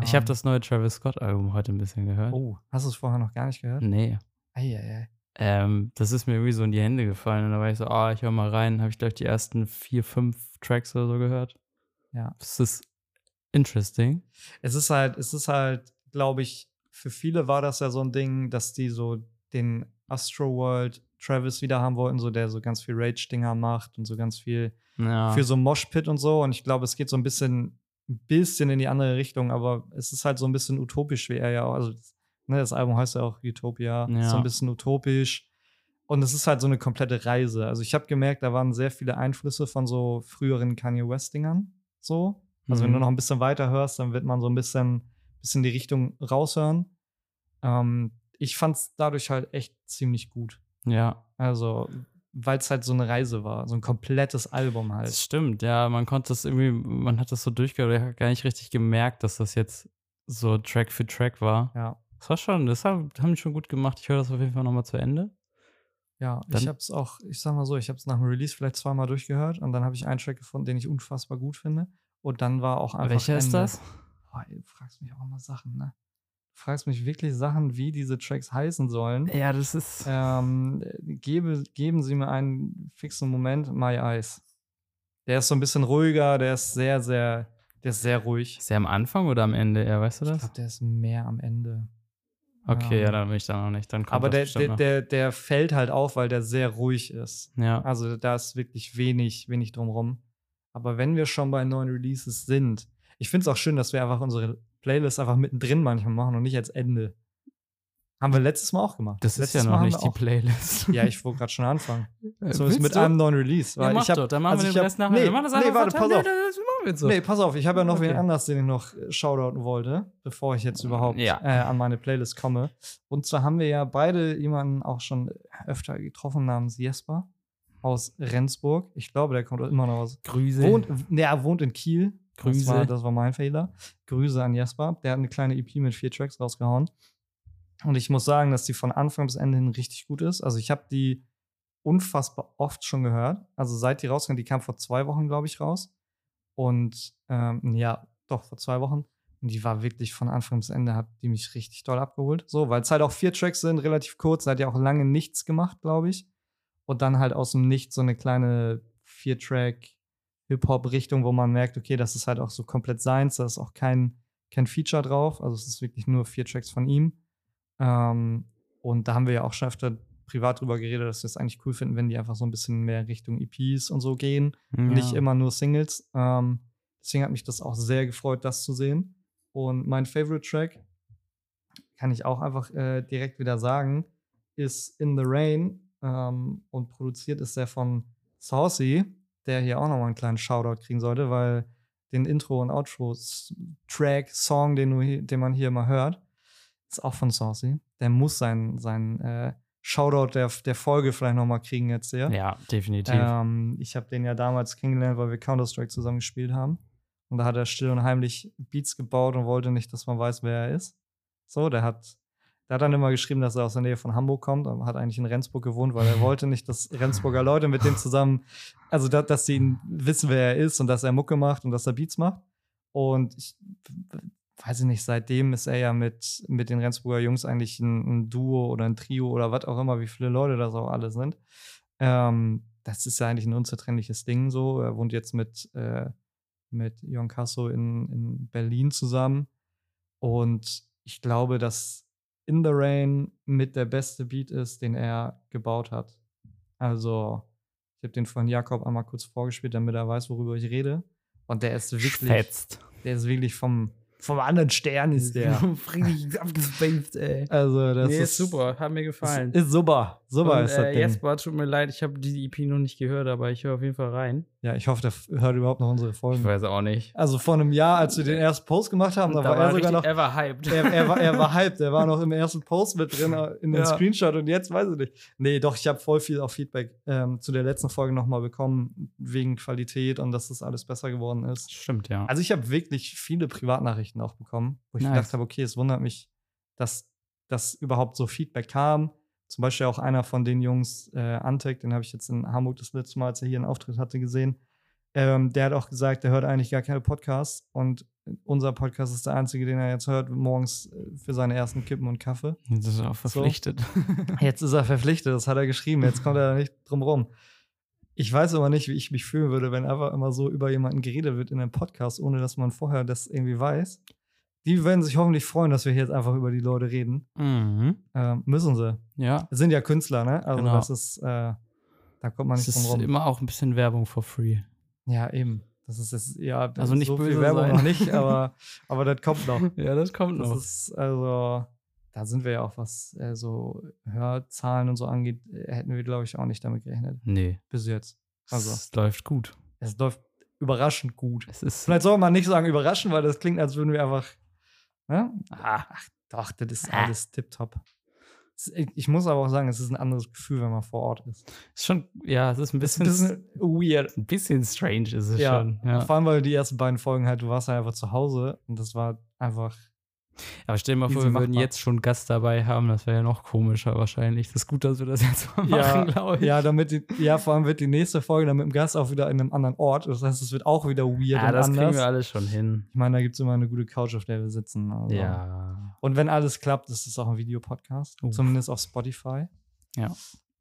Speaker 2: Ich habe
Speaker 1: Ähm,
Speaker 2: das neue Travis Scott-Album heute ein bisschen gehört.
Speaker 1: Oh, hast du es vorher noch gar nicht gehört?
Speaker 2: Nee.
Speaker 1: Eieiei.
Speaker 2: Ähm, das ist mir irgendwie so in die Hände gefallen. Und da war ich so, ah, ich höre mal rein. Habe ich, glaube ich, die ersten vier, fünf Tracks oder so gehört.
Speaker 1: Ja.
Speaker 2: Das ist interesting.
Speaker 1: Es ist halt, es ist halt, glaube ich, für viele war das ja so ein Ding, dass die so den Astro World Travis wieder haben wollten, so der so ganz viel Rage-Dinger macht und so ganz viel
Speaker 2: Ja.
Speaker 1: für so Moshpit und so. Und ich glaube, es geht so ein bisschen, ein bisschen in die andere Richtung, aber es ist halt so ein bisschen utopisch, wie er ja auch. Also, ne, das Album heißt ja auch Utopia.
Speaker 2: Ja.
Speaker 1: So ein bisschen utopisch. Und es ist halt so eine komplette Reise. Also, ich habe gemerkt, da waren sehr viele Einflüsse von so früheren Kanye West-Dingern. So. Also, wenn
Speaker 2: Mhm.
Speaker 1: du noch ein bisschen weiter hörst, dann wird man so ein bisschen, bisschen die Richtung raushören. Ähm, ich fand es dadurch halt echt ziemlich gut.
Speaker 2: Ja,
Speaker 1: Also, weil es halt so eine Reise war. So ein komplettes Album halt.
Speaker 2: das stimmt. Ja, man konnte das irgendwie, man hat das so durchgehört, ich habe gar nicht richtig gemerkt, dass das jetzt so Track für Track war.
Speaker 1: Ja.
Speaker 2: Das war schon, das haben haben die schon gut gemacht. Ich höre das auf jeden Fall nochmal zu Ende.
Speaker 1: Ja,
Speaker 2: Dann-
Speaker 1: ich habe es auch, ich sag mal so, ich habe es nach dem Release vielleicht zweimal durchgehört und dann habe ich einen Track gefunden, den ich unfassbar gut finde. Und dann war auch einfach.
Speaker 2: Welcher ist
Speaker 1: Ende.
Speaker 2: das?
Speaker 1: Boah, ey, du fragst mich auch immer Sachen, ne? Du fragst mich wirklich Sachen, wie diese Tracks heißen sollen.
Speaker 2: Ja, das ist.
Speaker 1: Ähm, gebe, geben Sie mir einen fixen Moment, My Eyes. Der ist so ein bisschen ruhiger, der ist sehr, sehr, der ist sehr ruhig.
Speaker 2: Ist der am Anfang oder am Ende? Ja, weißt du
Speaker 1: Ich
Speaker 2: das?
Speaker 1: glaube, der ist mehr am Ende.
Speaker 2: Okay, ja,
Speaker 1: ähm,
Speaker 2: dann bin ich da noch nicht. Dann kommt
Speaker 1: Aber der, der, der, der fällt halt auf, weil der sehr ruhig ist.
Speaker 2: ja.
Speaker 1: Also da ist wirklich wenig, wenig drumrum. Aber wenn wir schon bei neuen Releases sind, ich finde es auch schön, dass wir einfach unsere Playlist einfach mittendrin manchmal machen und nicht als Ende. Haben wir letztes Mal auch gemacht.
Speaker 2: Das ist
Speaker 1: letztes
Speaker 2: ja
Speaker 1: Mal
Speaker 2: noch
Speaker 1: haben
Speaker 2: nicht die Playlist.
Speaker 1: Ja, ich wollte gerade schon anfangen.
Speaker 2: Äh,
Speaker 1: So ist mit
Speaker 2: du?
Speaker 1: einem neuen Release.
Speaker 2: Ja,
Speaker 1: Weil
Speaker 2: mach
Speaker 1: ich hab,
Speaker 2: doch, dann machen
Speaker 1: also
Speaker 2: wir den
Speaker 1: hab-
Speaker 2: Rest nachher.
Speaker 1: Nee,
Speaker 2: wir machen das
Speaker 1: nee, warte, pass auf.
Speaker 2: Jetzt so.
Speaker 1: Nee, pass auf, ich habe ja noch
Speaker 2: Okay.
Speaker 1: wen anders, den ich noch äh, shoutouten wollte, bevor ich jetzt überhaupt
Speaker 2: Ja.
Speaker 1: äh, an meine Playlist komme. Und zwar haben wir ja beide jemanden auch schon öfter getroffen namens Jesper aus Rendsburg. Ich glaube, der kommt immer noch aus
Speaker 2: Grüße.
Speaker 1: Wohnt, ne, er wohnt in Kiel.
Speaker 2: Grüße.
Speaker 1: Das war, das war mein Fehler. Grüße an Jesper. Der hat eine kleine EP mit vier Tracks rausgehauen. Und ich muss sagen, dass die von Anfang bis Ende hin richtig gut ist. Also ich habe die unfassbar oft schon gehört. Also seit die rauskam, die kam vor zwei Wochen, glaube ich, raus. Und ähm, ja, doch, vor zwei Wochen. Und die war wirklich von Anfang bis Ende, hat die mich richtig doll abgeholt. So, weil es halt auch vier Tracks sind, relativ kurz. Da hat ja auch lange nichts gemacht, glaube ich. Und dann halt aus dem Nichts so eine kleine Vier-Track Hip-Hop-Richtung, wo man merkt, okay, das ist halt auch so komplett seins, da ist auch kein, kein Feature drauf. Also es ist wirklich nur vier Tracks von ihm. Ähm, und da haben wir ja auch schon öfter privat drüber geredet, dass wir es eigentlich cool finden, wenn die einfach so ein bisschen mehr Richtung EPs und so gehen.
Speaker 2: ja.
Speaker 1: Nicht immer nur Singles. Ähm, deswegen hat mich das auch sehr gefreut, das zu sehen. Und mein Favorite Track, kann ich auch einfach äh, direkt wieder sagen, ist In the Rain. Ähm, und produziert ist der von Saucy, der hier auch nochmal einen kleinen Shoutout kriegen sollte, weil den Intro- und Outro-Track, Song, den, du, den man hier immer hört, ist auch von Saucy. Der muss seinen sein, äh, Shoutout der, der Folge vielleicht nochmal kriegen jetzt hier.
Speaker 2: ja, definitiv.
Speaker 1: Ähm, ich habe den ja damals kennengelernt, weil wir Counter-Strike zusammen gespielt haben. Und da hat er still und heimlich Beats gebaut und wollte nicht, dass man weiß, wer er ist. So, der hat, der hat dann immer geschrieben, dass er aus der Nähe von Hamburg kommt, aber hat eigentlich in Rendsburg gewohnt, weil er wollte nicht, dass Rendsburger Leute mit dem zusammen, also da, dass sie ihn wissen, wer er ist und dass er Mucke macht und dass er Beats macht. Und ich weiß ich nicht, seitdem ist er ja mit, mit den Rendsburger Jungs eigentlich ein, ein Duo oder ein Trio oder was auch immer, wie viele Leute das auch alle sind. Ähm, das ist ja eigentlich ein unzertrennliches Ding so. Er wohnt jetzt mit, äh, mit Jon Casso in, in Berlin zusammen. Und ich glaube, dass In the Rain mit der beste Beat ist, den er gebaut hat. Also, ich habe den von Jakob einmal kurz vorgespielt, damit er weiß, worüber ich rede. Und der ist wirklich,
Speaker 2: Fetzt.
Speaker 1: der ist wirklich vom, vom anderen Stern ist der.
Speaker 2: Richtig abgespaced, ey.
Speaker 1: Also, das
Speaker 2: nee,
Speaker 1: ist
Speaker 2: ist super. Hat mir gefallen.
Speaker 1: Ist, ist super. Super
Speaker 2: Und,
Speaker 1: ist das
Speaker 2: äh. Jesper, tut mir leid, ich habe die EP noch nicht gehört, aber ich höre auf jeden Fall rein.
Speaker 1: Ja, ich hoffe, der hört überhaupt noch unsere
Speaker 2: Ich
Speaker 1: Folgen.
Speaker 2: weiß auch nicht.
Speaker 1: Also vor einem Jahr, als wir den ersten Post gemacht haben, da, war er sogar noch.
Speaker 2: Er war hyped.
Speaker 1: Er, er, war, er war hyped, er war noch im ersten Post mit drin äh, in den
Speaker 2: Ja.
Speaker 1: Screenshot und jetzt weiß ich nicht. Nee, doch, ich habe voll viel auch Feedback ähm, zu der letzten Folge nochmal bekommen, wegen Qualität und dass das alles besser geworden ist.
Speaker 2: Stimmt, ja.
Speaker 1: Also ich habe wirklich viele Privatnachrichten auch bekommen, wo ich
Speaker 2: Nice.
Speaker 1: gedacht habe, okay, es wundert mich, dass, dass überhaupt so Feedback kam. Zum Beispiel auch einer von den Jungs, äh, Antek, den habe ich jetzt in Hamburg das letzte Mal, als er hier einen Auftritt hatte, gesehen. Ähm, der hat auch gesagt, er hört eigentlich gar keine Podcasts und unser Podcast ist der einzige, den er jetzt hört, morgens äh, für seine ersten Kippen und Kaffee.
Speaker 2: Jetzt ist er auch verpflichtet.
Speaker 1: Jetzt ist er verpflichtet, das hat er geschrieben, jetzt kommt er da nicht drum rum. Ich weiß aber nicht, wie ich mich fühlen würde, wenn einfach immer so über jemanden geredet wird in einem Podcast, ohne dass man vorher das irgendwie weiß. Die werden sich hoffentlich freuen, dass wir hier jetzt einfach über die Leute reden.
Speaker 2: mhm.
Speaker 1: Ähm, müssen sie.
Speaker 2: Ja.
Speaker 1: Sind ja Künstler, ne? Also
Speaker 2: Genau.
Speaker 1: das ist, äh, da kommt man nicht drum
Speaker 2: ist
Speaker 1: rum.
Speaker 2: immer auch ein bisschen Werbung for free.
Speaker 1: Ja, eben. Das ist, das ist ja
Speaker 2: Also nicht
Speaker 1: so viel
Speaker 2: böse
Speaker 1: Werbung
Speaker 2: sein.
Speaker 1: noch nicht, aber, aber das kommt noch.
Speaker 2: Ja, das kommt
Speaker 1: Das ist also, da sind wir ja auch, was äh, so Hörzahlen und so angeht, äh, hätten wir, glaube ich, auch nicht damit gerechnet.
Speaker 2: nee.
Speaker 1: Bis jetzt. Also,
Speaker 2: Es läuft gut.
Speaker 1: es läuft überraschend gut.
Speaker 2: Es ist.
Speaker 1: Vielleicht soll man nicht sagen überraschend, weil das klingt, als würden wir einfach.
Speaker 2: Ah,
Speaker 1: Ach, doch, das ist alles tipptopp. Es- Ich muss aber auch sagen, es ist ein anderes Gefühl, wenn man vor Ort ist.
Speaker 2: ist schon, ja, es ist ein
Speaker 1: Es ist
Speaker 2: bisschen,
Speaker 1: ein bisschen weird.
Speaker 2: ein bisschen strange ist es
Speaker 1: Ja,
Speaker 2: schon. Ja.
Speaker 1: Vor allem, weil die ersten beiden Folgen halt, du warst halt einfach zu Hause und das war einfach.
Speaker 2: Aber stell dir mal vor, wir würden jetzt schon Gast dabei haben, das wäre ja noch komischer wahrscheinlich. Das ist gut, dass wir das jetzt mal
Speaker 1: Ja,
Speaker 2: machen, glaube ich.
Speaker 1: Ja, damit die, ja, vor allem wird die nächste Folge dann mit dem Gast auch wieder in einem anderen Ort. Das heißt, es wird auch wieder weird
Speaker 2: Ja,
Speaker 1: und
Speaker 2: das
Speaker 1: anders.
Speaker 2: kriegen wir alles schon hin.
Speaker 1: Ich meine, da gibt es immer eine gute Couch, auf der wir sitzen. Also.
Speaker 2: Ja.
Speaker 1: Und wenn alles klappt, ist es auch ein Videopodcast.
Speaker 2: Uff.
Speaker 1: Zumindest auf Spotify.
Speaker 2: Ja.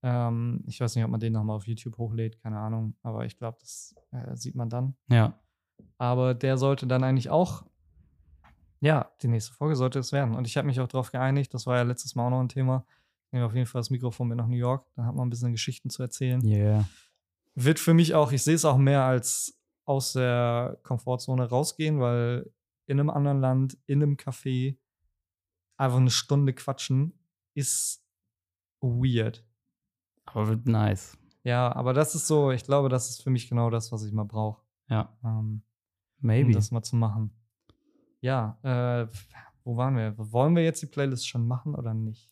Speaker 1: Ähm, ich weiß nicht, ob man den nochmal auf YouTube hochlädt, keine Ahnung. Aber ich glaube, das äh, sieht man dann.
Speaker 2: Ja.
Speaker 1: Aber der sollte dann eigentlich auch, ja, die nächste Folge sollte es werden. Und ich habe mich auch darauf geeinigt, das war ja letztes Mal auch noch ein Thema. Ich nehme auf jeden Fall das Mikrofon mit nach New York. Dann hat man ein bisschen Geschichten zu erzählen.
Speaker 2: Yeah.
Speaker 1: Wird für mich auch, ich sehe es auch mehr als aus der Komfortzone rausgehen, weil in einem anderen Land, in einem Café, einfach eine Stunde quatschen, ist weird.
Speaker 2: Aber wird nice.
Speaker 1: Ja, aber das ist so, ich glaube, das ist für mich genau das, was ich mal brauche,
Speaker 2: Ja.
Speaker 1: ähm, um
Speaker 2: Maybe.
Speaker 1: das mal zu machen. Ja, äh, wo waren wir? Wollen wir jetzt die Playlist schon machen oder nicht?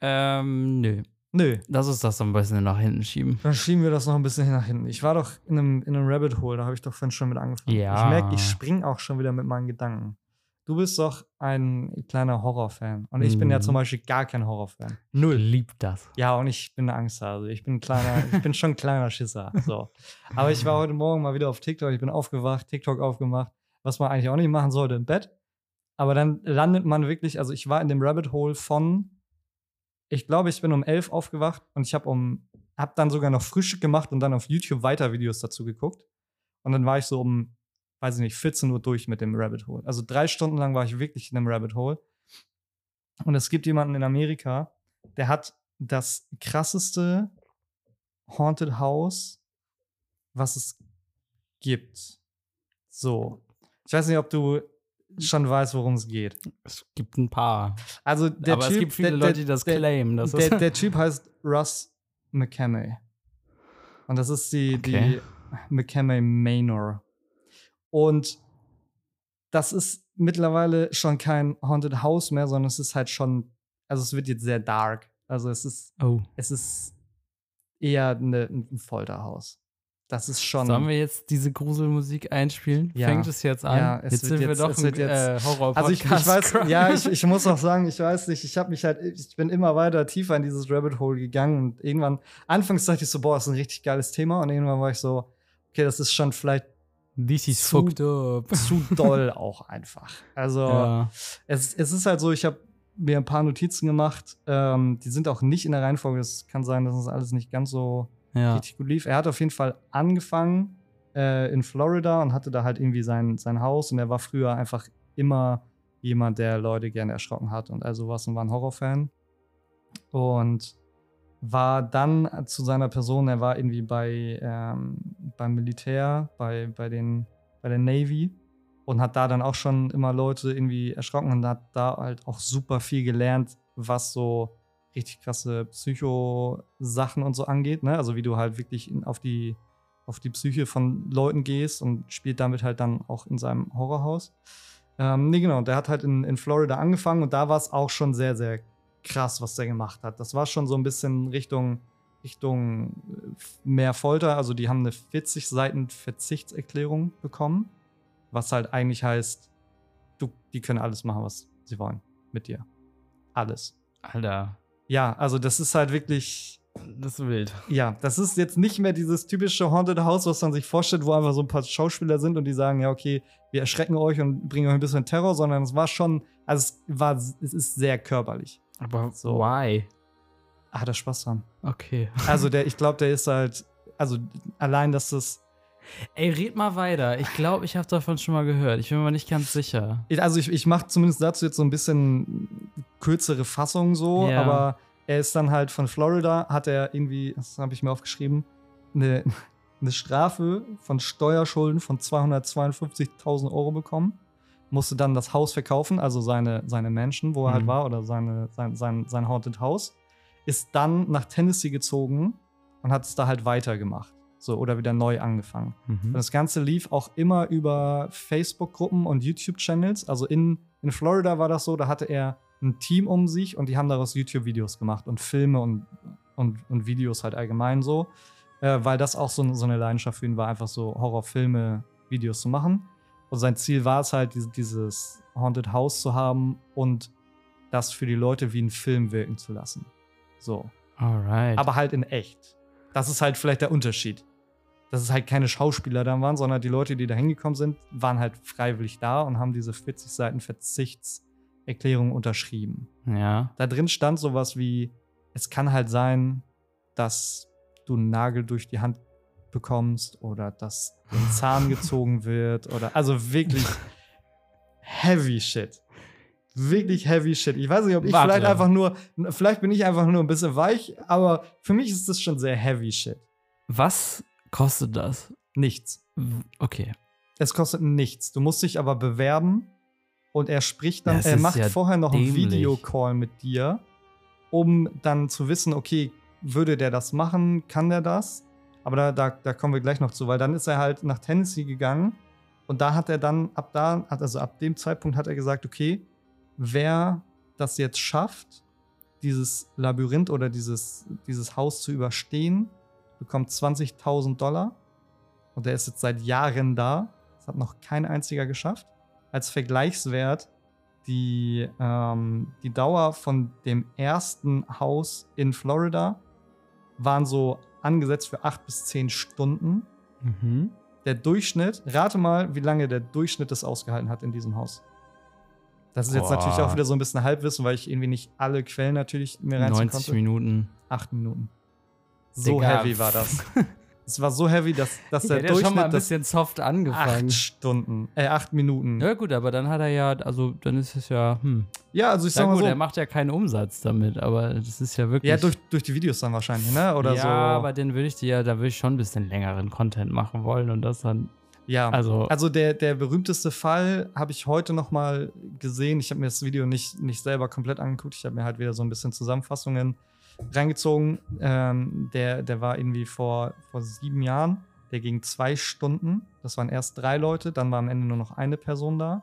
Speaker 2: ähm, nö.
Speaker 1: Nö,
Speaker 2: Lass uns das ein bisschen nach hinten schieben.
Speaker 1: dann schieben wir das noch ein bisschen nach hinten. Ich war doch in einem, in einem Rabbit Hole, da habe ich doch vorhin schon mit angefangen.
Speaker 2: Ja.
Speaker 1: Ich merke, ich spring auch schon wieder mit meinen Gedanken. Du bist doch ein kleiner Horrorfan. Und ich bin ja
Speaker 2: Mhm.
Speaker 1: zum Beispiel gar kein Horrorfan.
Speaker 2: Null. Lieb das.
Speaker 1: Ja, und ich bin eine Angsthase. Ich bin ein kleiner, ich bin schon ein kleiner Schisser. So. Aber ich war heute Morgen mal wieder auf TikTok. Ich bin aufgewacht, TikTok aufgemacht, was man eigentlich auch nicht machen sollte im Bett. Aber dann landet man wirklich, also ich war in dem Rabbit Hole von, ich glaube, ich bin um elf aufgewacht und ich habe um, habe dann sogar noch Frühstück gemacht und dann auf YouTube weiter Videos dazu geguckt. Und dann war ich so um, weiß ich nicht, 14 Uhr durch mit dem Rabbit Hole. Also drei Stunden lang war ich wirklich in dem Rabbit Hole. Und es gibt jemanden in Amerika, der hat das krasseste Haunted House, was es gibt. So. Ich weiß nicht, ob du schon weißt, worum es geht.
Speaker 2: Es gibt ein paar.
Speaker 1: Also der
Speaker 2: Aber
Speaker 1: typ,
Speaker 2: es gibt viele
Speaker 1: der,
Speaker 2: Leute, die das
Speaker 1: der,
Speaker 2: claimen. Das
Speaker 1: der, der Typ heißt Russ McCamey. Und das ist die,
Speaker 2: Okay.
Speaker 1: die McCamey Manor. Und das ist mittlerweile schon kein Haunted House mehr, sondern es ist halt schon, also es wird jetzt sehr dark. Also es ist,
Speaker 2: oh.
Speaker 1: es ist eher eine, ein Folterhaus. Das ist schon.
Speaker 2: Sollen wir jetzt diese Gruselmusik einspielen?
Speaker 1: Ja.
Speaker 2: Fängt es jetzt an?
Speaker 1: Ja, es
Speaker 2: jetzt sind
Speaker 1: jetzt-
Speaker 2: wir doch
Speaker 1: es wird jetzt-
Speaker 2: äh, horror
Speaker 1: Also ich, ich weiß, ja, ich, ich muss auch sagen, ich weiß nicht, ich habe mich halt, ich bin immer weiter tiefer in dieses Rabbit Hole gegangen und irgendwann, anfangs dachte ich so, boah, das ist ein richtig geiles Thema und irgendwann war ich so, okay, das ist schon vielleicht
Speaker 2: This is
Speaker 1: zu-
Speaker 2: fucked up.
Speaker 1: zu doll auch einfach. Also
Speaker 2: Ja.
Speaker 1: es, es ist halt so, ich habe mir ein paar Notizen gemacht, ähm, die sind auch nicht in der Reihenfolge, es kann sein, dass das alles nicht ganz so
Speaker 2: ja.
Speaker 1: richtig gut lief. Er hat auf jeden Fall angefangen äh, in Florida und hatte da halt irgendwie sein, sein Haus und er war früher einfach immer jemand, der Leute gerne erschrocken hat und also was und war ein Horrorfan. Und war dann zu seiner Person, er war irgendwie bei ähm, beim Militär, bei, bei, den, bei der Navy und hat da dann auch schon immer Leute irgendwie erschrocken und hat da halt auch super viel gelernt, was so richtig krasse Psycho-Sachen und so angeht, ne? Also wie du halt wirklich in, auf die auf die Psyche von Leuten gehst und spielt damit halt dann auch in seinem Horrorhaus. Ähm, nee, genau, der hat halt in, in Florida angefangen und da war es auch schon sehr, sehr krass, was der gemacht hat. Das war schon so ein bisschen Richtung, Richtung äh, mehr Folter. Also die haben eine 40 Seiten Verzichtserklärung bekommen, was halt eigentlich heißt, du, die können alles machen, was sie wollen mit dir. Alles.
Speaker 2: Alter,
Speaker 1: Ja, also das ist halt wirklich,
Speaker 2: das ist wild.
Speaker 1: ja, das ist jetzt nicht mehr dieses typische Haunted House, was man sich vorstellt, wo einfach so ein paar Schauspieler sind und die sagen, ja, okay, wir erschrecken euch und bringen euch ein bisschen Terror, sondern es war schon, also es war, es ist sehr körperlich.
Speaker 2: Aber
Speaker 1: So.
Speaker 2: why?
Speaker 1: Ah, da Spaß dran.
Speaker 2: Okay.
Speaker 1: Also der, ich glaube, der ist halt, also allein, dass das,
Speaker 2: Ey, red mal weiter. Ich glaube, ich habe davon schon mal gehört. Ich bin mir nicht ganz sicher.
Speaker 1: also ich, ich mache zumindest dazu jetzt so ein bisschen kürzere Fassung so,
Speaker 2: Ja.
Speaker 1: aber er ist dann halt von Florida, hat er irgendwie, das habe ich mir aufgeschrieben, eine, eine Strafe von Steuerschulden von 252.000 Euro bekommen. Musste dann das Haus verkaufen, also seine, seine Mansion, wo er halt
Speaker 2: Mhm.
Speaker 1: war, oder seine, sein, sein, sein Haunted House. Ist dann nach Tennessee gezogen und hat es da halt weitergemacht. So, oder wieder neu angefangen. Und
Speaker 2: Mhm.
Speaker 1: das Ganze lief auch immer über Facebook-Gruppen und YouTube-Channels. Also in, in Florida war das so, da hatte er ein Team um sich und die haben daraus YouTube-Videos gemacht und Filme und, und, und Videos halt allgemein so. Äh, weil das auch so, so eine Leidenschaft für ihn war, einfach so Horrorfilme, Videos zu machen. Und sein Ziel war es halt, diese, dieses Haunted House zu haben und das für die Leute wie ein Film wirken zu lassen. So
Speaker 2: Alright.
Speaker 1: aber halt in echt. Das ist halt vielleicht der Unterschied. Dass es halt keine Schauspieler da waren, sondern die Leute, die da hingekommen sind, waren halt freiwillig da und haben diese 40 Seiten Verzichtserklärung unterschrieben.
Speaker 2: ja.
Speaker 1: Da drin stand sowas wie: Es kann halt sein, dass du einen Nagel durch die Hand bekommst oder dass ein Zahn gezogen wird oder also wirklich heavy shit. Wirklich heavy shit. Ich weiß nicht, ob ich
Speaker 2: Warte.
Speaker 1: vielleicht einfach nur, vielleicht bin ich einfach nur ein bisschen weich, aber für mich ist das schon sehr heavy shit.
Speaker 2: Was kostet das?
Speaker 1: Nichts.
Speaker 2: Okay.
Speaker 1: Es kostet nichts. Du musst dich aber bewerben und er spricht dann,
Speaker 2: Das
Speaker 1: er macht
Speaker 2: ja
Speaker 1: vorher noch einen
Speaker 2: dämlich.
Speaker 1: Videocall mit dir, um dann zu wissen, okay, würde der das machen, kann der das? Aber da, da, da kommen wir gleich noch zu, weil dann ist er halt nach Tennessee gegangen und da hat er dann, ab da, hat- also ab dem Zeitpunkt hat er gesagt, okay, wer das jetzt schafft, dieses Labyrinth oder dieses, dieses Haus zu überstehen, bekommt 20.000 Dollar. Und der ist jetzt seit Jahren da. Das hat noch kein einziger geschafft. Als Vergleichswert die, ähm, die Dauer von dem ersten Haus in Florida waren so angesetzt für acht bis zehn Stunden.
Speaker 2: Mhm.
Speaker 1: Der Durchschnitt, rate mal, wie lange der Durchschnitt das ausgehalten hat in diesem Haus. Das ist jetzt
Speaker 2: Boah.
Speaker 1: natürlich auch wieder so ein bisschen Halbwissen, weil ich irgendwie nicht alle Quellen natürlich mir reinziehen
Speaker 2: 90
Speaker 1: konnte.
Speaker 2: Minuten.
Speaker 1: Acht Minuten. So
Speaker 2: Digga.
Speaker 1: heavy war das. Es war so heavy, dass, dass der
Speaker 2: hätte ja schon mal
Speaker 1: Durchschnitt
Speaker 2: ein bisschen soft angefangen.
Speaker 1: acht Stunden, äh, acht Minuten.
Speaker 2: Ja gut, aber dann hat er ja, also dann ist es ja, hm.
Speaker 1: Ja, also ich
Speaker 2: Ja
Speaker 1: sag mal
Speaker 2: gut,
Speaker 1: so.
Speaker 2: er macht ja keinen Umsatz damit, aber das ist ja wirklich.
Speaker 1: Ja, durch, durch die Videos dann wahrscheinlich, ne? Oder
Speaker 2: ja,
Speaker 1: so.
Speaker 2: aber den würde ich dir ja, da würde ich schon ein bisschen längeren Content machen wollen und das dann,
Speaker 1: ja.
Speaker 2: also,
Speaker 1: Also der, der berühmteste Fall habe ich heute noch mal gesehen. Ich habe mir das Video nicht, nicht selber komplett angeguckt. Ich habe mir halt wieder so ein bisschen Zusammenfassungen reingezogen. Ähm, der, der war irgendwie vor, vor sieben Jahren. Der ging zwei Stunden. Das waren erst drei Leute, dann war am Ende nur noch eine Person da.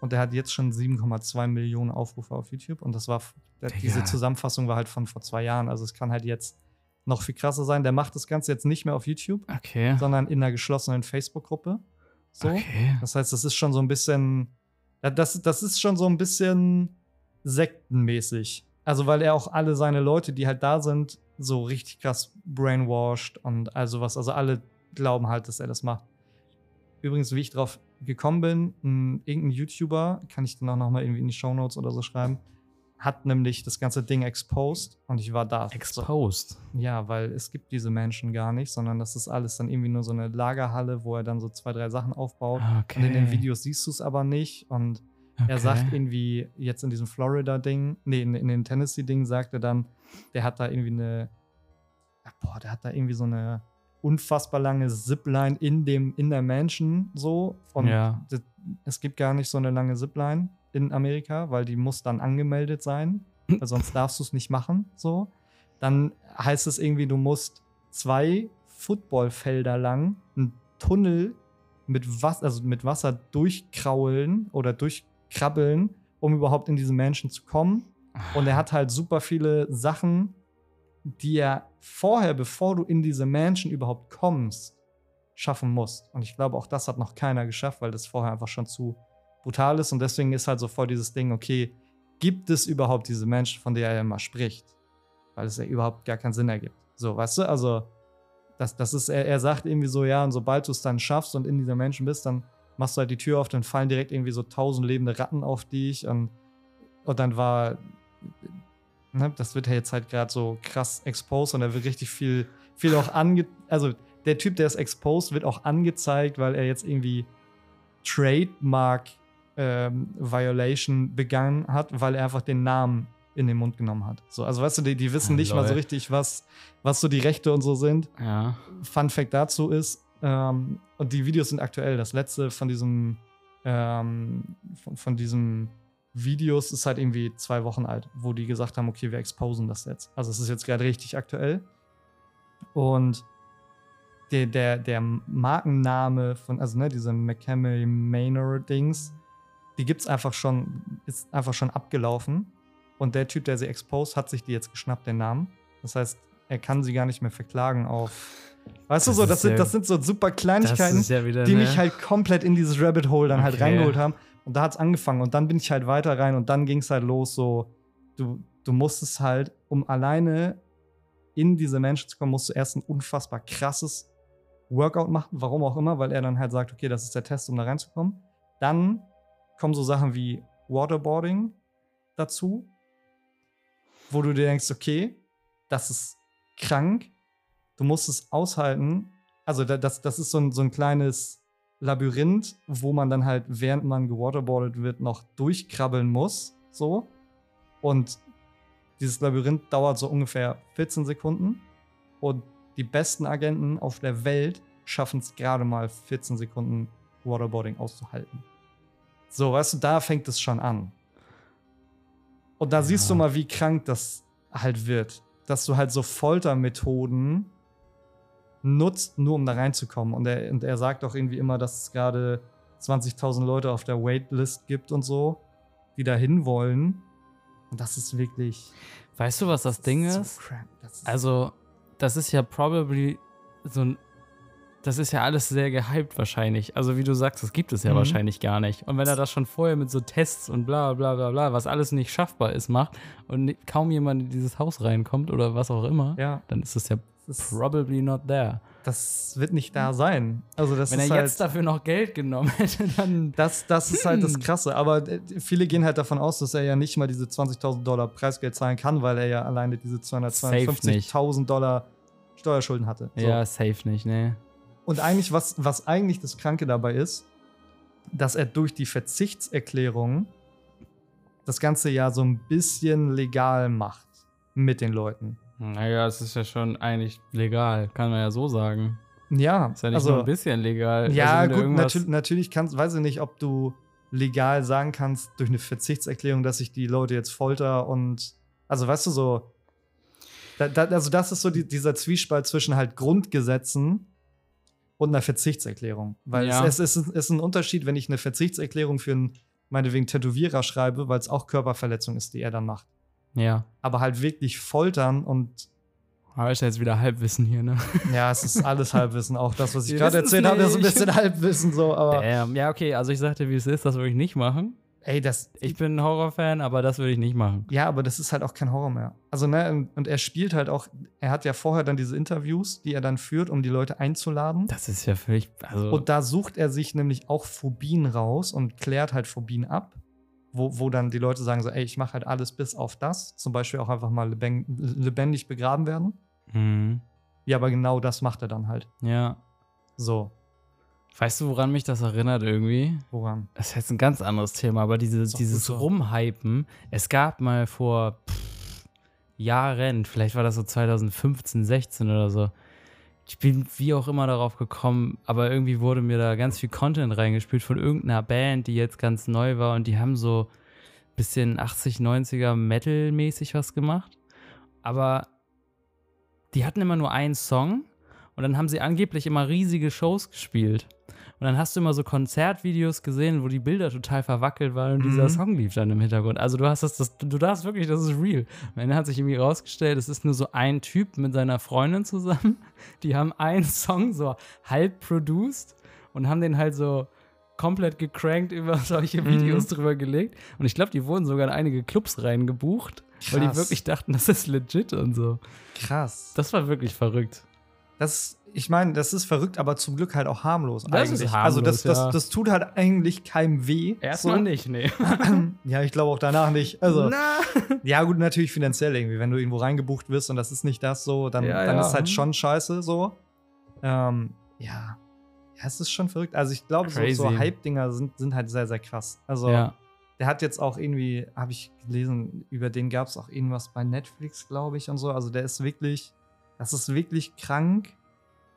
Speaker 1: Und der hat jetzt schon 7,2 Millionen Aufrufe auf YouTube. Und das war, der, diese Zusammenfassung war halt von vor zwei Jahren. Also es kann halt jetzt noch viel krasser sein. Der macht das Ganze jetzt nicht mehr auf YouTube,
Speaker 2: okay.
Speaker 1: sondern in einer geschlossenen Facebook-Gruppe. So.
Speaker 2: Okay.
Speaker 1: Das heißt, das ist schon so ein bisschen. Das, das ist schon so ein bisschen sektenmäßig. Also, weil er auch alle seine Leute, die halt da sind, so richtig krass brainwashed und also was. Also, alle glauben halt, dass er das macht. Übrigens, wie ich drauf gekommen bin, ein, irgendein YouTuber, kann ich dann auch noch mal irgendwie in die Shownotes oder so schreiben, hat nämlich das ganze Ding exposed und ich war da. So,
Speaker 2: Exposed.
Speaker 1: ja, weil es gibt diese Menschen gar nicht, sondern das ist alles dann irgendwie nur so eine Lagerhalle, wo er dann so zwei, drei Sachen aufbaut.
Speaker 2: Okay.
Speaker 1: Und in den Videos siehst du es aber nicht. Und
Speaker 2: okay.
Speaker 1: er sagt irgendwie jetzt in diesem Florida-Ding, nee, in, in dem Tennessee-Ding sagt er dann, der hat da irgendwie eine, ja, boah, der hat da irgendwie so eine unfassbar lange Zipline in dem, in der Mansion so. Und
Speaker 2: Ja.
Speaker 1: das, es gibt gar nicht so eine lange Zipline in Amerika, weil die muss dann angemeldet sein. weil sonst darfst du es nicht machen. So. Dann heißt es irgendwie, du musst zwei Footballfelder lang einen Tunnel mit, Was also mit Wasser durchkraulen oder durchkrabbeln, um überhaupt in diese Menschen zu kommen. Und er hat halt super viele Sachen, die er vorher, bevor du in diese Mansion überhaupt kommst, schaffen musst. Und ich glaube, auch das hat noch keiner geschafft, weil das vorher einfach schon zu brutal ist. Und deswegen ist halt sofort dieses Ding, okay, gibt es überhaupt diese Menschen, von der er immer spricht? Weil es ja überhaupt gar keinen Sinn ergibt. So, weißt du, also, das, das ist, er, er sagt irgendwie so, ja, und sobald du es dann schaffst und in dieser Menschen bist, dann machst du halt die Tür auf, dann fallen direkt irgendwie so tausend lebende Ratten auf dich und, und dann war ne, das wird ja jetzt halt gerade so krass exposed und da wird richtig viel, viel auch ange. Also der Typ, der ist exposed, wird auch angezeigt, weil er jetzt irgendwie Trademark ähm, Violation begangen hat, weil er einfach den Namen in den Mund genommen hat. So, also weißt du, die, die wissen
Speaker 2: Oh,
Speaker 1: nicht mal so richtig, was, was so die Rechte und so sind.
Speaker 2: Ja.
Speaker 1: Fun Fact dazu ist, ähm, und die Videos sind aktuell. Das letzte von diesem, ähm, von, von diesem Videos ist halt irgendwie zwei Wochen alt, wo die gesagt haben, okay, wir exposen das jetzt. Also es ist jetzt gerade richtig aktuell. Und der, der, der Markenname von, also ne, diese McCamey Manor Dings, die gibt's einfach schon, ist einfach schon abgelaufen. Und der Typ, der sie exposed, hat sich die jetzt geschnappt, den Namen. Das heißt, er kann sie gar nicht mehr verklagen auf. Weißt du so, das sind, das sind so super Kleinigkeiten,
Speaker 2: ja wieder
Speaker 1: die
Speaker 2: ne?
Speaker 1: mich halt komplett in dieses Rabbit Hole dann halt
Speaker 2: Okay.
Speaker 1: reingeholt haben. Und da hat's angefangen. Und dann bin ich halt weiter rein und dann ging's halt los, so, du, du musstest halt, um alleine in diese Menschen zu kommen, musst du erst ein unfassbar krasses Workout machen, warum auch immer, weil er dann halt sagt, okay, das ist der Test, um da reinzukommen. Dann kommen so Sachen wie Waterboarding dazu, wo du dir denkst, okay, das ist krank, du musst es aushalten. Also da- das, das ist so ein, so ein kleines Labyrinth, wo man dann halt, während man gewaterboardet wird, noch durchkrabbeln muss. So. Und dieses Labyrinth dauert so ungefähr 14 Sekunden. Und die besten Agenten auf der Welt schaffen es gerade mal 14 Sekunden Waterboarding auszuhalten. So, weißt du, da fängt es schon an. Und da siehst du
Speaker 2: Ja.
Speaker 1: mal, wie krank das halt wird. Dass du halt so Foltermethoden nutzt, nur um da reinzukommen. Und er, und er sagt auch irgendwie immer, dass es gerade 20.000 Leute auf der Waitlist gibt und so, die da hin wollen. Und das ist wirklich.
Speaker 2: Weißt du, was das Ding
Speaker 1: so
Speaker 2: ist?
Speaker 1: crank. Das ist
Speaker 2: Also, das ist ja probably so ein. Das ist ja alles sehr gehypt wahrscheinlich. Also, wie du sagst, das gibt es ja
Speaker 1: Mhm.
Speaker 2: wahrscheinlich gar nicht. Und wenn er das schon vorher mit so Tests und bla bla bla bla, was alles nicht schaffbar ist, macht und kaum jemand in dieses Haus reinkommt oder was auch immer,
Speaker 1: ja,
Speaker 2: dann ist es ja
Speaker 1: das, ist,
Speaker 2: probably not there.
Speaker 1: das wird nicht da sein. Also, das
Speaker 2: Wenn er
Speaker 1: ist
Speaker 2: jetzt
Speaker 1: halt,
Speaker 2: dafür noch Geld genommen hätte, dann.
Speaker 1: Das, das ist halt das
Speaker 2: Hm.
Speaker 1: Krasse. Aber äh, viele gehen halt davon aus, dass er ja nicht mal diese 20.000 Dollar Preisgeld zahlen kann, weil er ja alleine diese
Speaker 2: Safe nicht.
Speaker 1: 252.000 Dollar Steuerschulden hatte. So.
Speaker 2: Ja, safe nicht, ne?
Speaker 1: Und eigentlich, was, was eigentlich das Kranke dabei ist, dass er durch die Verzichtserklärung das ganze ja so ein bisschen legal macht mit den Leuten.
Speaker 2: Naja, es ist ja schon eigentlich legal, kann man ja so sagen.
Speaker 1: Ja,
Speaker 2: Ist ja nicht
Speaker 1: also,
Speaker 2: nur ein bisschen legal.
Speaker 1: Ja,
Speaker 2: Also, wenn du
Speaker 1: gut,
Speaker 2: irgendwas-
Speaker 1: natürlich, kannst, weiß ich nicht, ob du legal sagen kannst durch eine Verzichtserklärung, dass ich die Leute jetzt folter und also weißt du so, da, da, also das ist so die, dieser Zwiespalt zwischen halt Grundgesetzen und einer Verzichtserklärung. Weil
Speaker 2: Ja.
Speaker 1: es, es, ist, es ist ein Unterschied, wenn ich eine Verzichtserklärung für einen, meinetwegen Tätowierer schreibe, weil es auch Körperverletzung ist, die er dann macht.
Speaker 2: Ja.
Speaker 1: Aber halt wirklich foltern und
Speaker 2: Aber ist ja jetzt wieder Halbwissen hier, ne?
Speaker 1: ja, es ist alles Halbwissen. Auch das, was ich gerade erzählt habe, ist ein bisschen Halbwissen so, aber
Speaker 2: Damn. Ja, okay, also ich sagte, wie es ist, das würde ich nicht machen.
Speaker 1: ey, das,
Speaker 2: Ich bin ein Horrorfan, aber das würde ich nicht machen.
Speaker 1: Ja, aber das ist halt auch kein Horror mehr. Also, ne, und- und er spielt halt auch, er hat ja vorher dann diese Interviews, die er dann führt, um die Leute einzuladen.
Speaker 2: Das ist ja völlig. Also,
Speaker 1: Und da sucht er sich nämlich auch Phobien raus und klärt halt Phobien ab, wo, wo dann die Leute sagen so, ey, ich mache halt alles bis auf das. Zum Beispiel auch einfach mal lebendig, lebendig begraben werden.
Speaker 2: mhm.
Speaker 1: Ja, aber genau das macht er dann halt.
Speaker 2: Ja.
Speaker 1: So,
Speaker 2: Weißt du, woran mich das erinnert irgendwie?
Speaker 1: woran?
Speaker 2: Das ist jetzt ein ganz anderes Thema, aber diese, dieses
Speaker 1: so.
Speaker 2: Rumhypen, es gab mal vor pff, Jahren, vielleicht war das so 2015, 16 oder so. Ich bin wie auch immer darauf gekommen, aber irgendwie wurde mir da ganz viel Content reingespielt von irgendeiner Band, die jetzt ganz neu war und die haben so bisschen 80, 90er Metal-mäßig was gemacht. Aber die hatten immer nur einen Song und dann haben sie angeblich immer riesige Shows gespielt. Und dann hast du immer so Konzertvideos gesehen, wo die Bilder total verwackelt waren und
Speaker 1: Mhm.
Speaker 2: dieser Song lief dann im Hintergrund. Also du hast das, das du darfst wirklich, das ist real. Am Ende hat sich irgendwie rausgestellt, es ist nur so ein Typ mit seiner Freundin zusammen. Die haben einen Song so halb produced und haben den halt so komplett gecrankt über solche
Speaker 1: Mhm.
Speaker 2: Videos drüber gelegt. Und ich glaube, die wurden sogar in einige Clubs reingebucht, weil die
Speaker 1: Krass.
Speaker 2: wirklich dachten, das ist legit und so.
Speaker 1: Krass.
Speaker 2: Das war wirklich verrückt.
Speaker 1: Das, ich meine, das ist verrückt, aber zum Glück halt auch harmlos
Speaker 2: Das ist
Speaker 1: eigentlich. also das,
Speaker 2: harmlos,
Speaker 1: das,
Speaker 2: ja.
Speaker 1: das tut halt eigentlich keinem weh.
Speaker 2: Erstmal
Speaker 1: so.
Speaker 2: nicht, nee.
Speaker 1: Ja, ich glaube auch danach nicht. Also,
Speaker 2: Na.
Speaker 1: ja, gut, natürlich finanziell irgendwie. Wenn du irgendwo reingebucht wirst und das ist nicht das so, dann,
Speaker 2: Ja,
Speaker 1: dann
Speaker 2: ja.
Speaker 1: ist halt schon scheiße so. Ähm, ja. Ja, es ist schon verrückt. Also, ich glaube, so, so. Hype-Dinger sind, sind halt sehr, sehr krass. Also, der hat jetzt auch irgendwie, habe ich gelesen, über den gab es auch irgendwas bei Netflix, glaube ich, und so. Also, der ist wirklich, das ist wirklich krank.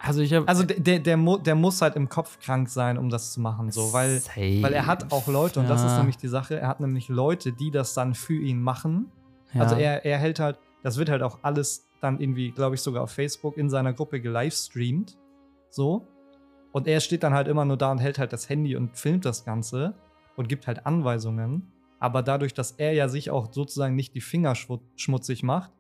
Speaker 2: Also ich habe
Speaker 1: Also, der, der, der, mu der muss halt im Kopf krank sein, um das zu machen, so, weil. Weil er hat auch Leute, und das ist nämlich die Sache, er hat nämlich Leute, die das dann für ihn machen. Also er, er hält halt, das wird halt auch alles dann irgendwie, glaube ich, sogar auf Facebook in seiner Gruppe gelivestreamt. So. Und er steht dann halt immer nur da und hält halt das Handy und filmt das Ganze und gibt halt Anweisungen. Aber dadurch, dass er ja sich auch sozusagen nicht die Finger schmu- schmutzig macht,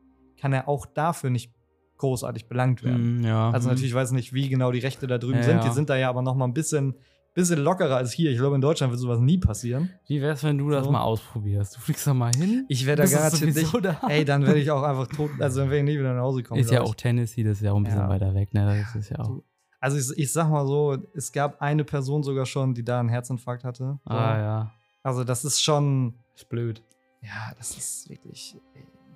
Speaker 1: kann er auch dafür nicht großartig belangt werden.
Speaker 2: Mm, ja.
Speaker 1: Also
Speaker 2: mm.
Speaker 1: natürlich weiß ich nicht, wie genau die Rechte da drüben
Speaker 2: Ja,
Speaker 1: sind. Die sind da ja aber noch mal ein bisschen, bisschen lockerer als hier. Ich glaube, in Deutschland wird sowas nie passieren.
Speaker 2: Wie wär's, wenn du das
Speaker 1: So.
Speaker 2: mal ausprobierst? Du fliegst doch mal hin.
Speaker 1: Ich werde da garantiert nicht.
Speaker 2: da.
Speaker 1: Ey, dann werde ich auch einfach tot. Also dann werde ich nie wieder nach Hause kommen.
Speaker 2: ist ja auch. Tennessee, das ist ja auch ein bisschen
Speaker 1: Ja.
Speaker 2: weiter weg, ne? Das ist ja auch.
Speaker 1: Also ich, ich sag mal so, es gab eine Person sogar schon, die da einen Herzinfarkt hatte. So.
Speaker 2: Ah ja.
Speaker 1: Also das ist schon.
Speaker 2: Ist blöd.
Speaker 1: Ja, das ist wirklich.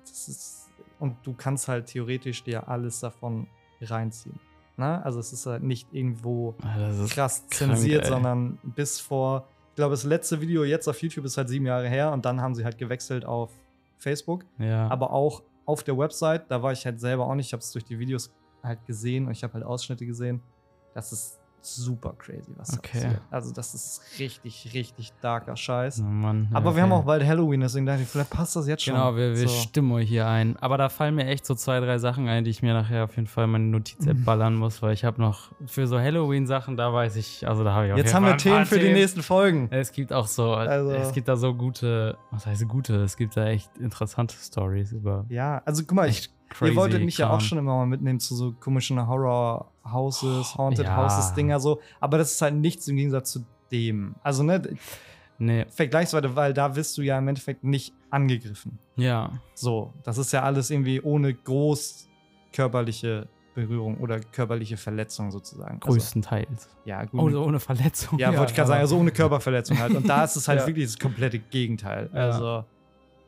Speaker 1: Das ist. Und du kannst halt theoretisch dir alles davon reinziehen. Ne? Also es ist halt nicht irgendwo
Speaker 2: Ah,
Speaker 1: krass
Speaker 2: krank,
Speaker 1: zensiert,
Speaker 2: ey.
Speaker 1: sondern bis vor, ich glaube, das letzte Video jetzt auf YouTube ist halt sieben Jahre her und dann haben sie halt gewechselt auf Facebook.
Speaker 2: ja.
Speaker 1: Aber auch auf der Website, da war ich halt selber auch nicht, ich habe es durch die Videos halt gesehen und ich habe halt Ausschnitte gesehen. Das ist super crazy, was
Speaker 2: Okay.
Speaker 1: passiert. Also das ist richtig, richtig darker Scheiß.
Speaker 2: oh Mann. ja,
Speaker 1: Aber wir haben auch bald Halloween, deswegen dachte ich, vielleicht passt das jetzt schon.
Speaker 2: Genau, wir, wir
Speaker 1: so.
Speaker 2: stimmen euch hier ein. Aber da fallen mir echt so zwei, drei Sachen ein, die ich mir nachher auf jeden Fall in meine Notiz-App
Speaker 1: Mhm.
Speaker 2: ballern muss, weil ich habe noch für so Halloween-Sachen, da weiß ich, also da habe ich auf
Speaker 1: Jetzt haben wir Themen für die nächsten Folgen.
Speaker 2: Es gibt auch so,
Speaker 1: Also-
Speaker 2: es gibt da so gute, was heißt gute? Es gibt da echt interessante Stories über
Speaker 1: Ja, also guck mal, ich,
Speaker 2: crazy
Speaker 1: ihr wolltet mich ja auch schon immer mal mitnehmen zu so komischen Horror-Houses, Haunted
Speaker 2: ja.
Speaker 1: Houses-Dinger so. Aber das ist halt nichts im Gegensatz zu dem. Also, ne,
Speaker 2: Nee,
Speaker 1: vergleichsweise, weil da wirst du ja im Endeffekt nicht angegriffen.
Speaker 2: ja.
Speaker 1: So, das ist ja alles irgendwie ohne groß körperliche Berührung oder körperliche Verletzung sozusagen. Also,
Speaker 2: Größtenteils.
Speaker 1: ja, gut.
Speaker 2: Oh, ohne Verletzung.
Speaker 1: ja, wollte ich gerade sagen, also ohne Körperverletzung halt. Und da ist es halt
Speaker 2: Ja.
Speaker 1: wirklich das komplette Gegenteil.
Speaker 2: Ja.
Speaker 1: Also,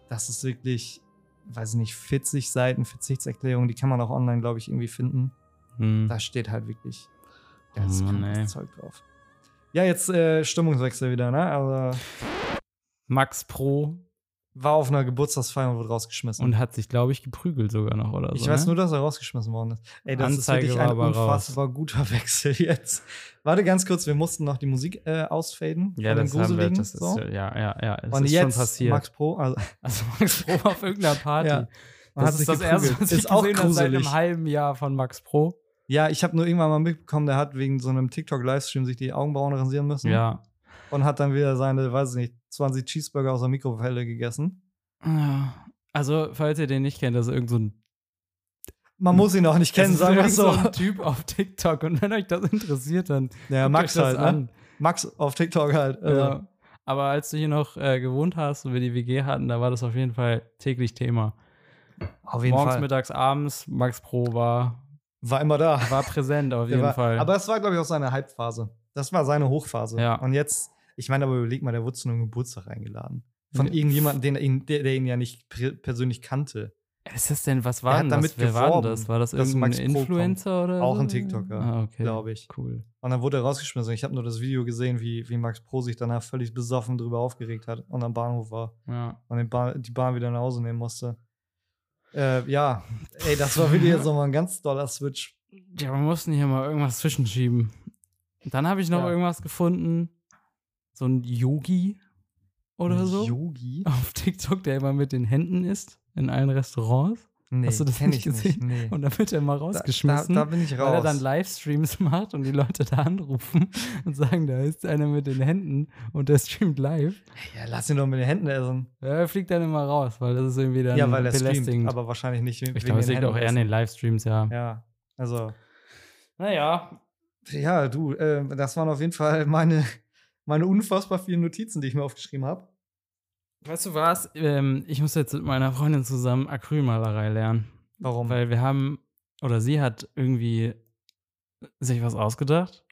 Speaker 1: das ist wirklich, weiß ich nicht, 40 Seiten Verzichtserklärung, die kann man auch online, glaube ich, irgendwie finden.
Speaker 2: Hm.
Speaker 1: Da steht halt wirklich
Speaker 2: Oh
Speaker 1: ganz krankes
Speaker 2: ey.
Speaker 1: Zeug drauf. Ja, jetzt äh, Stimmungswechsel wieder, ne? Also
Speaker 2: Max Pro
Speaker 1: war auf einer Geburtstagsfeier und wurde rausgeschmissen.
Speaker 2: und hat sich, glaube ich, geprügelt sogar noch oder so.
Speaker 1: ich weiß
Speaker 2: ne?
Speaker 1: nur, dass er rausgeschmissen worden ist. Ey, das
Speaker 2: Anzeige
Speaker 1: ist wirklich
Speaker 2: war
Speaker 1: ein
Speaker 2: aber raus.
Speaker 1: unfassbar guter Wechsel jetzt. Warte ganz kurz, wir mussten noch die Musik äh, ausfaden.
Speaker 2: Ja,
Speaker 1: von
Speaker 2: das
Speaker 1: den
Speaker 2: haben wir,
Speaker 1: Gruseligen,
Speaker 2: das ist,
Speaker 1: so.
Speaker 2: ja, ja, ja, es
Speaker 1: Und
Speaker 2: ist
Speaker 1: jetzt
Speaker 2: schon passiert.
Speaker 1: Max Pro, also
Speaker 2: also Max Pro auf irgendeiner Party.
Speaker 1: Ja.
Speaker 2: Das
Speaker 1: hat
Speaker 2: ist
Speaker 1: sich
Speaker 2: das erste,
Speaker 1: geprügelt.
Speaker 2: was ich
Speaker 1: Ist auch
Speaker 2: gesehen habe seit einem halben Jahr von Max Pro.
Speaker 1: Ja, ich habe nur irgendwann mal mitbekommen, der hat wegen so einem TikTok-Livestream sich die Augenbrauen rasieren müssen.
Speaker 2: Ja.
Speaker 1: Und hat dann wieder seine, weiß ich nicht, 20 Cheeseburger aus der Mikrowelle gegessen.
Speaker 2: Also, falls ihr den nicht kennt, das ist irgend so ein,
Speaker 1: Man muss ihn auch nicht kennen,
Speaker 2: das ist
Speaker 1: sagen wir so.
Speaker 2: ein Typ auf TikTok. Und wenn euch das interessiert, dann
Speaker 1: Ja, Max
Speaker 2: das
Speaker 1: halt, ne?
Speaker 2: an.
Speaker 1: Max auf TikTok halt. Also,
Speaker 2: Ja. Aber als du hier noch äh, gewohnt hast und wir die WG hatten, da war das auf jeden Fall täglich Thema.
Speaker 1: Auf jeden
Speaker 2: Morgens,
Speaker 1: Fall.
Speaker 2: mittags, abends, Max Pro war,
Speaker 1: War immer da.
Speaker 2: war präsent auf
Speaker 1: Der
Speaker 2: jeden
Speaker 1: war,
Speaker 2: Fall.
Speaker 1: Aber es war, glaube ich, auch seine Halbphase. Das war seine Hochphase.
Speaker 2: Ja.
Speaker 1: Und jetzt, ich meine, aber überleg mal, der wurde zu einem Geburtstag eingeladen. Von
Speaker 2: Ja.
Speaker 1: irgendjemandem, den er ihn, der, der ihn ja nicht persönlich kannte.
Speaker 2: ist das denn, was war denn das? Wer war denn das? War das irgendein. Influencer oder
Speaker 1: Auch
Speaker 2: so?
Speaker 1: ein TikToker,
Speaker 2: ah, okay.
Speaker 1: glaube ich.
Speaker 2: Cool.
Speaker 1: Und dann wurde er rausgeschmissen. Ich habe nur das Video gesehen, wie, wie Max Pro sich danach völlig besoffen drüber aufgeregt hat und am Bahnhof war
Speaker 2: Ja.
Speaker 1: und Bahn, die Bahn wieder nach Hause nehmen musste. Äh, ja, ey, das war wieder jetzt nochmal ein ganz doller Switch.
Speaker 2: Ja, wir mussten hier mal irgendwas zwischenschieben. Dann habe ich noch
Speaker 1: Ja.
Speaker 2: irgendwas gefunden. So ein Yogi. oder
Speaker 1: Ein
Speaker 2: so
Speaker 1: Yogi?
Speaker 2: auf TikTok, der immer mit den Händen isst in allen Restaurants.
Speaker 1: Nee,
Speaker 2: Hast du das nicht
Speaker 1: ich
Speaker 2: gesehen?
Speaker 1: Nee.
Speaker 2: Und dann wird er mal
Speaker 1: Da,
Speaker 2: rausgeschmissen.
Speaker 1: da, da bin ich raus.
Speaker 2: Weil er dann Livestreams macht und die Leute da anrufen und sagen, da ist einer mit den Händen und der streamt live.
Speaker 1: ja, lass ihn doch mit den Händen essen.
Speaker 2: Ja, er fliegt dann immer raus, weil das ist irgendwie dann
Speaker 1: ja, weil er streamt, aber wahrscheinlich nicht
Speaker 2: ich glaube, es liegt auch eher in den. Livestreams, ja.
Speaker 1: Ja, also,
Speaker 2: Naja.
Speaker 1: ja, du, äh, das waren auf jeden Fall meine, meine unfassbar vielen Notizen, die ich mir aufgeschrieben habe.
Speaker 2: Weißt du was? Ähm, ich muss jetzt mit meiner Freundin zusammen Acrylmalerei lernen.
Speaker 1: Warum?
Speaker 2: Weil wir haben, oder sie hat irgendwie sich was ausgedacht,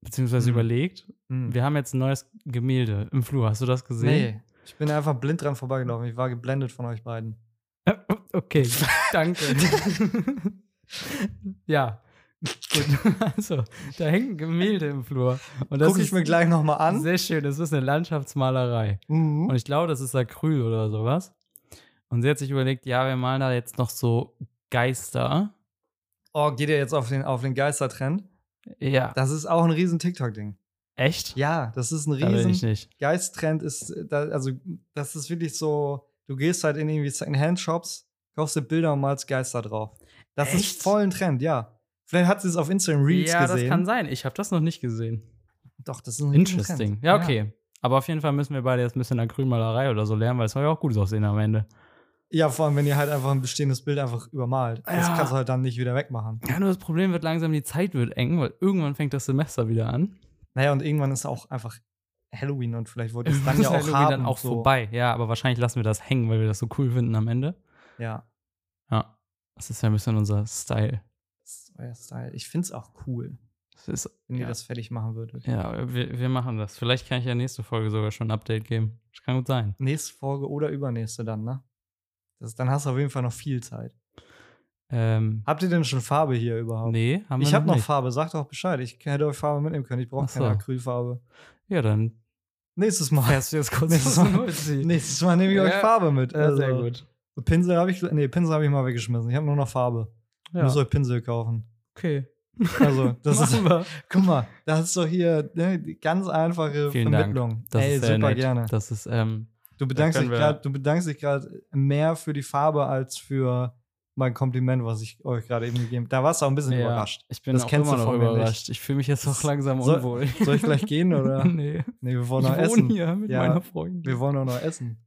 Speaker 2: beziehungsweise
Speaker 1: Hm.
Speaker 2: überlegt.
Speaker 1: Hm.
Speaker 2: Wir haben jetzt ein neues Gemälde im Flur. Hast du das gesehen?
Speaker 1: Nee, ich bin einfach blind dran vorbeigelaufen. Ich war geblendet von euch beiden.
Speaker 2: Okay, danke. ja. Gut. Also, da hängt ein Gemälde im Flur. Und das
Speaker 1: Guck ich mir gleich nochmal an.
Speaker 2: sehr schön. Das ist eine Landschaftsmalerei.
Speaker 1: Mhm.
Speaker 2: Und ich glaube, das ist Acryl oder sowas. Und sie hat sich überlegt, ja, wir malen da jetzt noch so Geister.
Speaker 1: Oh, geht ihr jetzt auf den, auf den Geistertrend?
Speaker 2: Ja.
Speaker 1: Das ist auch ein riesen TikTok-Ding.
Speaker 2: Echt?
Speaker 1: Ja, das ist ein riesen
Speaker 2: nicht.
Speaker 1: Geisttrend. Ist, da, also, das ist wirklich so, du gehst halt in irgendwie Second-Hand-Shops, kaufst dir Bilder und malst Geister drauf. Das
Speaker 2: Echt?
Speaker 1: ist voll ein Trend, ja. Vielleicht hat sie es auf Instagram Reels
Speaker 2: ja,
Speaker 1: gesehen.
Speaker 2: das kann sein. Ich habe das noch nicht gesehen.
Speaker 1: Doch, das ist ein
Speaker 2: Interesting. Ja, okay. Aber auf jeden Fall müssen wir beide jetzt ein bisschen Acrylmalerei oder so lernen, weil es soll ja auch gut aussehen am Ende.
Speaker 1: Ja, vor allem, wenn ihr halt einfach ein bestehendes Bild einfach übermalt. Das
Speaker 2: Ja.
Speaker 1: kannst du halt dann nicht wieder wegmachen.
Speaker 2: Ja, nur das Problem wird langsam, die Zeit wird eng, weil irgendwann fängt das Semester wieder an.
Speaker 1: Naja, und irgendwann ist auch einfach Halloween und vielleicht wollt ihr es dann ja auch
Speaker 2: Halloween
Speaker 1: haben.
Speaker 2: dann auch
Speaker 1: so.
Speaker 2: vorbei. Ja, aber wahrscheinlich lassen wir das hängen, weil wir das so cool finden am Ende.
Speaker 1: Ja,
Speaker 2: Ja. Das ist ja ein bisschen unser Style.
Speaker 1: Euer Style. Ich find's auch cool,
Speaker 2: ist,
Speaker 1: wenn ihr
Speaker 2: ja.
Speaker 1: das fertig machen würdet.
Speaker 2: Ja, wir, wir machen das. Vielleicht kann ich ja nächste Folge sogar schon ein Update geben. Das kann gut sein.
Speaker 1: Nächste Folge oder übernächste dann, ne? Das, dann hast du auf jeden Fall noch viel Zeit.
Speaker 2: Ähm,
Speaker 1: Habt ihr denn schon Farbe hier überhaupt?
Speaker 2: nee, haben wir
Speaker 1: ich habe noch. Farbe, sagt doch Bescheid. Ich hätte euch Farbe mitnehmen können. Ich brauche
Speaker 2: so.
Speaker 1: keine Acrylfarbe.
Speaker 2: Ja, dann
Speaker 1: Nächstes Mal.
Speaker 2: fährst du jetzt kurz
Speaker 1: Nächstes Mal, nächstes Mal nehme ich euch
Speaker 2: Ja.
Speaker 1: Farbe mit.
Speaker 2: Ja,
Speaker 1: Also,
Speaker 2: sehr gut.
Speaker 1: Pinsel habe ich, nee, Pinsel habe ich mal weggeschmissen. Ich habe nur noch Farbe. Ich
Speaker 2: Ja.
Speaker 1: muss euch Pinsel kaufen.
Speaker 2: Okay.
Speaker 1: Also, das ist,
Speaker 2: wir.
Speaker 1: guck mal, das ist doch hier ne, die ganz einfache
Speaker 2: Vielen Dank.
Speaker 1: Vermittlung.
Speaker 2: Das
Speaker 1: Ey,
Speaker 2: ist sehr
Speaker 1: super
Speaker 2: nett.
Speaker 1: gerne.
Speaker 2: Das ist, ähm,
Speaker 1: Du bedankst, dich grad, du bedankst dich gerade mehr für die Farbe als für mein Kompliment, was ich euch gerade eben gegeben habe. Da warst du auch ein bisschen
Speaker 2: ja,
Speaker 1: überrascht.
Speaker 2: Ich bin
Speaker 1: Das
Speaker 2: auch
Speaker 1: kennst
Speaker 2: immer
Speaker 1: du
Speaker 2: noch
Speaker 1: von mir nicht.
Speaker 2: überrascht. Ich fühle mich jetzt auch langsam
Speaker 1: soll-
Speaker 2: unwohl.
Speaker 1: Soll ich gleich gehen oder?
Speaker 2: nee.
Speaker 1: Nee, wir wollen
Speaker 2: Ich
Speaker 1: noch
Speaker 2: wohne
Speaker 1: essen.
Speaker 2: hier mit
Speaker 1: Ja.
Speaker 2: meiner Freundin.
Speaker 1: Wir wollen auch noch essen.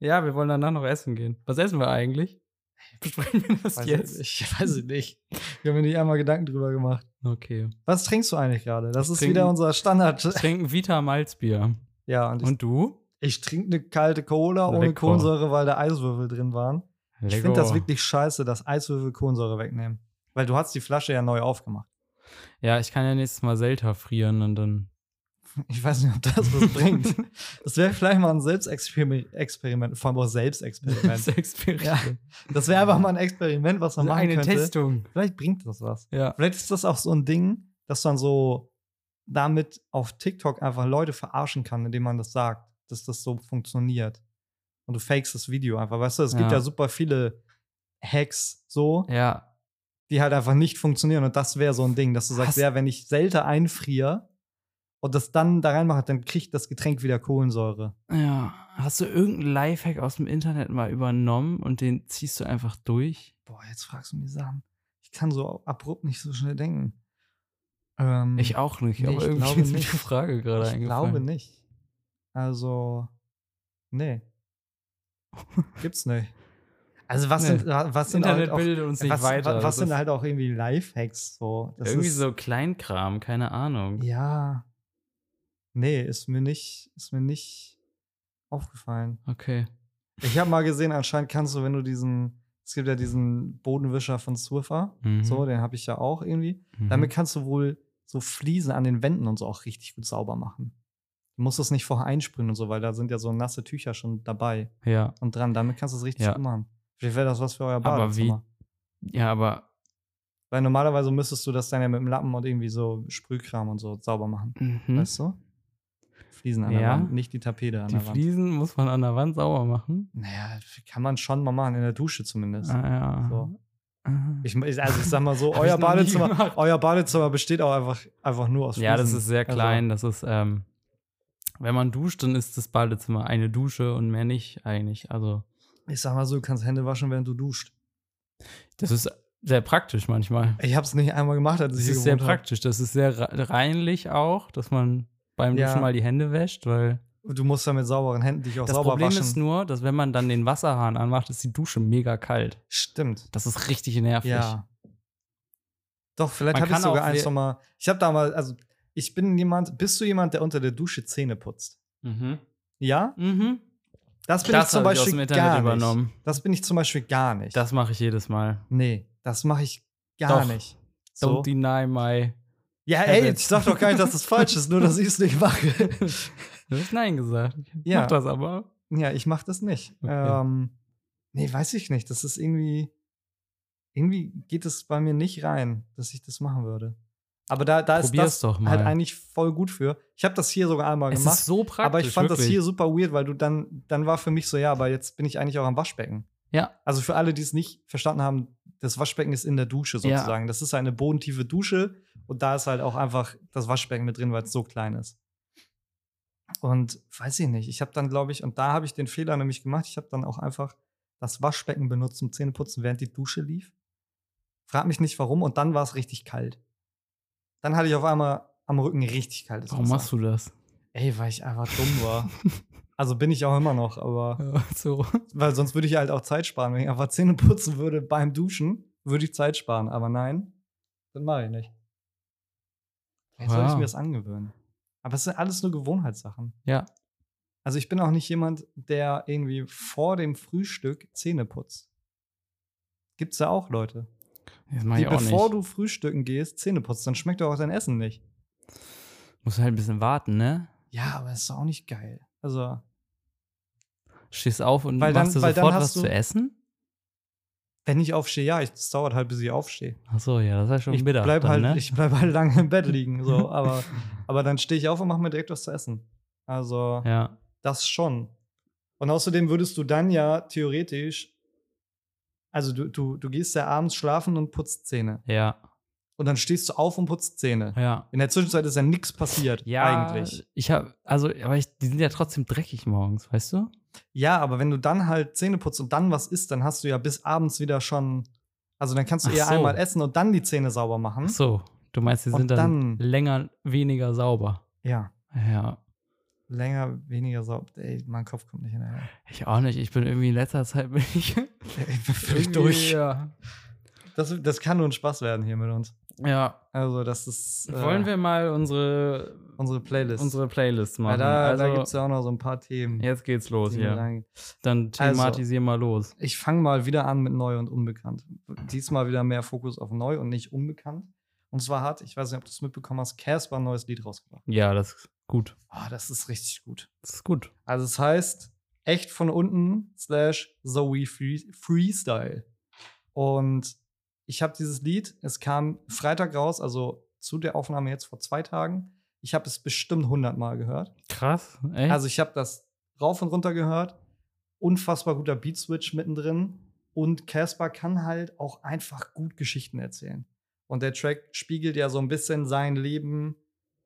Speaker 2: ja, wir wollen danach noch essen gehen. Was essen wir eigentlich? Besprechen wir das
Speaker 1: Weiß
Speaker 2: jetzt?
Speaker 1: Ich, ich weiß es nicht. Wir haben mir nicht einmal Gedanken drüber gemacht.
Speaker 2: Okay.
Speaker 1: Was trinkst du eigentlich gerade? Das
Speaker 2: Ich
Speaker 1: ist
Speaker 2: trinke-
Speaker 1: wieder unser Standard.
Speaker 2: Ich trinke ein Vita Malzbier.
Speaker 1: Ja, und ich,
Speaker 2: Und du?
Speaker 1: ich trinke eine kalte Cola ohne
Speaker 2: Lecker.
Speaker 1: Kohlensäure, weil da Eiswürfel drin waren. Ich
Speaker 2: Lecker.
Speaker 1: finde das wirklich scheiße, dass Eiswürfel Kohlensäure wegnehmen. Weil du hast die Flasche ja neu aufgemacht.
Speaker 2: Ja, ich kann ja nächstes Mal Selta frieren und dann.
Speaker 1: Ich weiß nicht, ob das was bringt. Das wäre vielleicht mal ein Selbstexperiment, Experiment, vor allem auch Selbstexperiment.
Speaker 2: Das Experiment.
Speaker 1: Ja. Das wäre einfach mal ein Experiment, was man
Speaker 2: Also
Speaker 1: machen
Speaker 2: eine
Speaker 1: könnte.
Speaker 2: Testung.
Speaker 1: Vielleicht bringt das was.
Speaker 2: Ja.
Speaker 1: Vielleicht ist das auch so ein Ding, dass man so damit auf TikTok einfach Leute verarschen kann, indem man das sagt, dass das so funktioniert. Und du fakest das Video einfach. Weißt du, es gibt
Speaker 2: Ja.
Speaker 1: ja super viele Hacks so,
Speaker 2: Ja.
Speaker 1: die halt einfach nicht funktionieren. Und das wäre so ein Ding, dass du sagst,
Speaker 2: Hast-
Speaker 1: ja, wenn ich Selter einfriere und das dann da reinmache, dann kriegt das Getränk wieder Kohlensäure.
Speaker 2: Ja. Hast du irgendeinen Lifehack aus dem Internet mal übernommen und den ziehst du einfach durch?
Speaker 1: Boah, jetzt fragst du mich Sachen. Ich kann so abrupt nicht so schnell denken. Ähm,
Speaker 2: Ich auch nicht,
Speaker 1: Nee,
Speaker 2: aber
Speaker 1: ich
Speaker 2: irgendwie
Speaker 1: glaube
Speaker 2: ist mir die
Speaker 1: nicht.
Speaker 2: Frage gerade
Speaker 1: Ich
Speaker 2: eingefallen.
Speaker 1: glaube nicht. Also, nee. Gibt's nicht. Also, was
Speaker 2: Nee.
Speaker 1: sind, was sind
Speaker 2: Internet
Speaker 1: halt auch,
Speaker 2: bildet uns nicht
Speaker 1: was,
Speaker 2: weiter.
Speaker 1: was,
Speaker 2: Das
Speaker 1: sind halt auch irgendwie Lifehacks so? Das
Speaker 2: irgendwie
Speaker 1: ist,
Speaker 2: so Kleinkram, keine Ahnung.
Speaker 1: Ja. Nee, ist mir nicht, ist mir nicht aufgefallen.
Speaker 2: Okay.
Speaker 1: Ich habe mal gesehen, anscheinend kannst du, wenn du diesen, es gibt ja diesen Bodenwischer von Swiffer,
Speaker 2: Mhm.
Speaker 1: so, den habe ich ja auch irgendwie.
Speaker 2: Mhm.
Speaker 1: Damit kannst du wohl so Fliesen an den Wänden und so auch richtig gut sauber machen. Du musst das nicht vorher einsprühen und so, weil da sind ja so nasse Tücher schon dabei
Speaker 2: Ja.
Speaker 1: und dran. Damit kannst du es richtig
Speaker 2: Ja.
Speaker 1: gut machen. Vielleicht wäre das was für euer
Speaker 2: Aber wie-
Speaker 1: Badezimmer.
Speaker 2: Ja, aber.
Speaker 1: Weil normalerweise müsstest du das dann ja mit dem Lappen und irgendwie so Sprühkram und so sauber machen.
Speaker 2: Mhm.
Speaker 1: Weißt du? Fliesen an der
Speaker 2: Ja.
Speaker 1: Wand, nicht die Tapete an
Speaker 2: Die
Speaker 1: der Wand.
Speaker 2: Fliesen muss man an der Wand sauber machen.
Speaker 1: Naja, kann man schon mal machen, in der Dusche zumindest.
Speaker 2: Ah, ja.
Speaker 1: So.
Speaker 2: Aha.
Speaker 1: Ich, also ich sag mal so, euer Badezimmer, euer Badezimmer besteht auch einfach, einfach nur aus Fliesen.
Speaker 2: Ja, das ist sehr
Speaker 1: Also,
Speaker 2: klein. Das ist, ähm, Wenn man duscht, dann ist das Badezimmer eine Dusche und mehr nicht eigentlich. Also,
Speaker 1: Ich sag mal so, du kannst Hände waschen, während du duscht.
Speaker 2: das ist sehr praktisch manchmal.
Speaker 1: Ich habe es nicht einmal gemacht, als ich
Speaker 2: Das ist sehr
Speaker 1: hab.
Speaker 2: praktisch. Das ist sehr re- reinlich auch, dass man beim
Speaker 1: Ja.
Speaker 2: Duschen mal die Hände wäscht, weil
Speaker 1: Du musst ja mit sauberen Händen dich auch
Speaker 2: das
Speaker 1: sauber
Speaker 2: Problem
Speaker 1: waschen.
Speaker 2: ist nur, dass wenn man dann den Wasserhahn anmacht, ist die Dusche mega kalt.
Speaker 1: Stimmt.
Speaker 2: Das ist richtig nervig.
Speaker 1: Ja. Doch, vielleicht habe ich sogar eins
Speaker 2: we-
Speaker 1: noch mal. Ich habe da mal, also ich bin jemand, bist du jemand, der unter der Dusche Zähne putzt?
Speaker 2: Mhm.
Speaker 1: Ja?
Speaker 2: Mhm.
Speaker 1: Das bin
Speaker 2: Das
Speaker 1: ich zum
Speaker 2: ich
Speaker 1: Beispiel
Speaker 2: dem Internet
Speaker 1: gar
Speaker 2: übernommen.
Speaker 1: nicht. Das bin ich zum Beispiel gar nicht.
Speaker 2: Das mache ich jedes Mal.
Speaker 1: nee, das mache ich gar
Speaker 2: Doch.
Speaker 1: nicht. So.
Speaker 2: Don't deny my.
Speaker 1: Ja, ey, ich sag doch gar nicht, dass das falsch ist, nur dass ich es nicht mache.
Speaker 2: Du hast Nein gesagt. Ich
Speaker 1: Ja.
Speaker 2: mach das aber.
Speaker 1: Ja, ich mach das nicht.
Speaker 2: Okay.
Speaker 1: Ähm, nee, weiß ich nicht. Das ist irgendwie. Irgendwie geht es bei mir nicht rein, dass ich das machen würde. Aber da, da ist das halt eigentlich voll gut für. Ich habe das hier sogar einmal
Speaker 2: Es
Speaker 1: gemacht.
Speaker 2: ist so praktisch.
Speaker 1: aber ich fand das
Speaker 2: wirklich.
Speaker 1: hier super weird, weil du dann, dann war für mich so, ja, aber jetzt bin ich eigentlich auch am Waschbecken.
Speaker 2: Ja,
Speaker 1: Also für alle, die es nicht verstanden haben, das Waschbecken ist in der Dusche
Speaker 2: Ja.
Speaker 1: sozusagen. Das ist eine bodentiefe Dusche und da ist halt auch einfach das Waschbecken mit drin, weil es so klein ist. Und weiß ich nicht, ich habe dann, glaube ich, und da habe ich den Fehler nämlich gemacht, ich habe dann auch einfach das Waschbecken benutzt zum Zähneputzen, während die Dusche lief. Frag mich nicht warum und dann war es richtig kalt. Dann hatte ich auf einmal am Rücken richtig kaltes
Speaker 2: warum
Speaker 1: Wasser.
Speaker 2: machst du das?
Speaker 1: Ey, weil ich einfach dumm war. also bin ich auch immer noch, aber
Speaker 2: Ja, so.
Speaker 1: weil sonst würde ich halt auch Zeit sparen. Wenn ich einfach Zähne putzen würde beim Duschen, würde ich Zeit sparen. Aber nein, das mache ich nicht. Jetzt soll ich mir das angewöhnen. Aber es sind alles nur Gewohnheitssachen.
Speaker 2: Ja.
Speaker 1: Also ich bin auch nicht jemand, der irgendwie vor dem Frühstück Zähne putzt. Gibt's ja auch Leute.
Speaker 2: Das
Speaker 1: Die,
Speaker 2: ich auch
Speaker 1: bevor
Speaker 2: nicht.
Speaker 1: du frühstücken gehst, Zähne putzt, dann schmeckt doch auch dein Essen nicht.
Speaker 2: Musst halt ein bisschen warten, ne?
Speaker 1: Ja, aber das ist auch nicht geil. Also,
Speaker 2: Stehst auf und
Speaker 1: Weil
Speaker 2: machst
Speaker 1: dann
Speaker 2: sofort
Speaker 1: hast
Speaker 2: was
Speaker 1: du-
Speaker 2: zu essen?
Speaker 1: wenn ich aufstehe, ja, es dauert halt, bis ich aufstehe.
Speaker 2: Ach so, ja, das ist halt schon
Speaker 1: ich
Speaker 2: bitter.
Speaker 1: bleib
Speaker 2: dann,
Speaker 1: halt,
Speaker 2: ne?
Speaker 1: ich bleib halt lange im Bett liegen, so, aber, aber dann stehe ich auf und mache mir direkt was zu essen. Also,
Speaker 2: ja.
Speaker 1: das schon. Und außerdem würdest du dann ja theoretisch, also du, du, du gehst ja abends schlafen und putzt Zähne.
Speaker 2: Ja.
Speaker 1: Und dann stehst du auf und putzt Zähne.
Speaker 2: Ja.
Speaker 1: In der Zwischenzeit ist ja nichts passiert,
Speaker 2: Ja,
Speaker 1: eigentlich.
Speaker 2: Ich habe, also, aber ich, die sind ja trotzdem dreckig morgens, weißt du?
Speaker 1: Ja, aber wenn du dann halt Zähne putzt und dann was isst, dann hast du ja bis abends wieder schon, also dann kannst du
Speaker 2: Ach
Speaker 1: eher
Speaker 2: so.
Speaker 1: einmal essen und dann die Zähne sauber machen.
Speaker 2: Ach so, du meinst, die sind dann,
Speaker 1: dann-
Speaker 2: länger, weniger sauber.
Speaker 1: Ja,
Speaker 2: Ja.
Speaker 1: länger, weniger sauber. Ey, mein Kopf kommt nicht hinterher.
Speaker 2: Ich auch nicht. Ich bin irgendwie in letzter Zeit bin ich
Speaker 1: Ich bin völlig durch.
Speaker 2: Ja.
Speaker 1: Das, das kann nur ein Spaß werden hier mit uns.
Speaker 2: Ja.
Speaker 1: Also, das ist. äh,
Speaker 2: Wollen wir mal unsere,
Speaker 1: unsere Playlist?
Speaker 2: unsere Playlist
Speaker 1: ja,
Speaker 2: machen?
Speaker 1: da
Speaker 2: also,
Speaker 1: da gibt es ja auch noch so ein paar Themen.
Speaker 2: jetzt geht's los hier.
Speaker 1: reingehen.
Speaker 2: Dann
Speaker 1: Also-
Speaker 2: thematisier mal los.
Speaker 1: Ich fange mal wieder an mit neu und unbekannt. Diesmal wieder mehr Fokus auf neu und nicht unbekannt. Und zwar hat, ich weiß nicht, ob du es mitbekommen hast, Casper ein neues Lied rausgebracht.
Speaker 2: Ja, das ist gut.
Speaker 1: Oh, das ist richtig gut.
Speaker 2: Das ist gut.
Speaker 1: Also es heißt echt von unten slash Zoe Free Freestyle. Und ich habe dieses Lied, es kam Freitag raus, also zu der Aufnahme jetzt vor zwei Tagen. Ich habe es bestimmt 100 Mal gehört.
Speaker 2: Krass. Echt?
Speaker 1: Also ich habe das rauf und runter gehört. Unfassbar guter Beat-Switch mittendrin. Und Casper kann halt auch einfach gut Geschichten erzählen. Und der Track spiegelt ja so ein bisschen sein Leben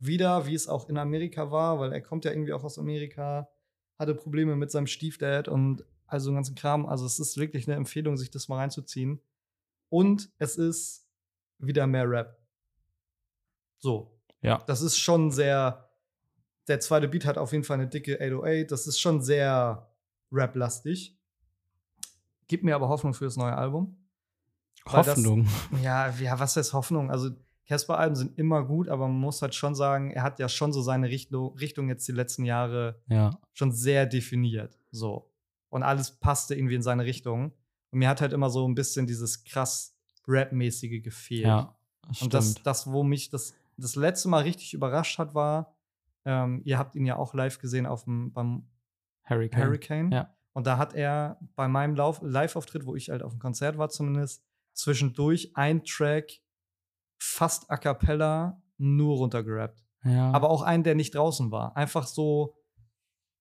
Speaker 1: wieder, wie es auch in Amerika war, weil er kommt ja irgendwie auch aus Amerika, hatte Probleme mit seinem Stiefdad und also den ganzen Kram. Also es ist wirklich eine Empfehlung, sich das mal reinzuziehen. Und es ist wieder mehr Rap. So,
Speaker 2: ja.
Speaker 1: das ist schon sehr. Der zweite Beat hat auf jeden Fall eine dicke 808. Das ist schon sehr Rap-lastig. Gibt mir aber Hoffnung für das neue Album. weil das-
Speaker 2: Hoffnung.
Speaker 1: Ja, ja, was heißt Hoffnung? Also, Casper-Alben sind immer gut, aber man muss halt schon sagen, er hat ja schon so seine Richtung, Richtung jetzt die letzten Jahre
Speaker 2: ja.
Speaker 1: schon sehr definiert. So. Und alles passte irgendwie in seine Richtung. Und mir hat halt immer so ein bisschen dieses krass Rap-mäßige gefehlt.
Speaker 2: Ja.
Speaker 1: Und das,
Speaker 2: stimmt.
Speaker 1: das, wo mich das, das letzte Mal richtig überrascht hat, war, ähm, ihr habt ihn ja auch live gesehen auf dem, beim
Speaker 2: Hurricane.
Speaker 1: Hurricane.
Speaker 2: Ja.
Speaker 1: Und da hat er bei meinem Live-Auftritt, wo ich halt auf dem Konzert war zumindest, zwischendurch ein Track fast a cappella nur runtergerappt.
Speaker 2: Ja.
Speaker 1: Aber auch einen, der nicht draußen war. Einfach so.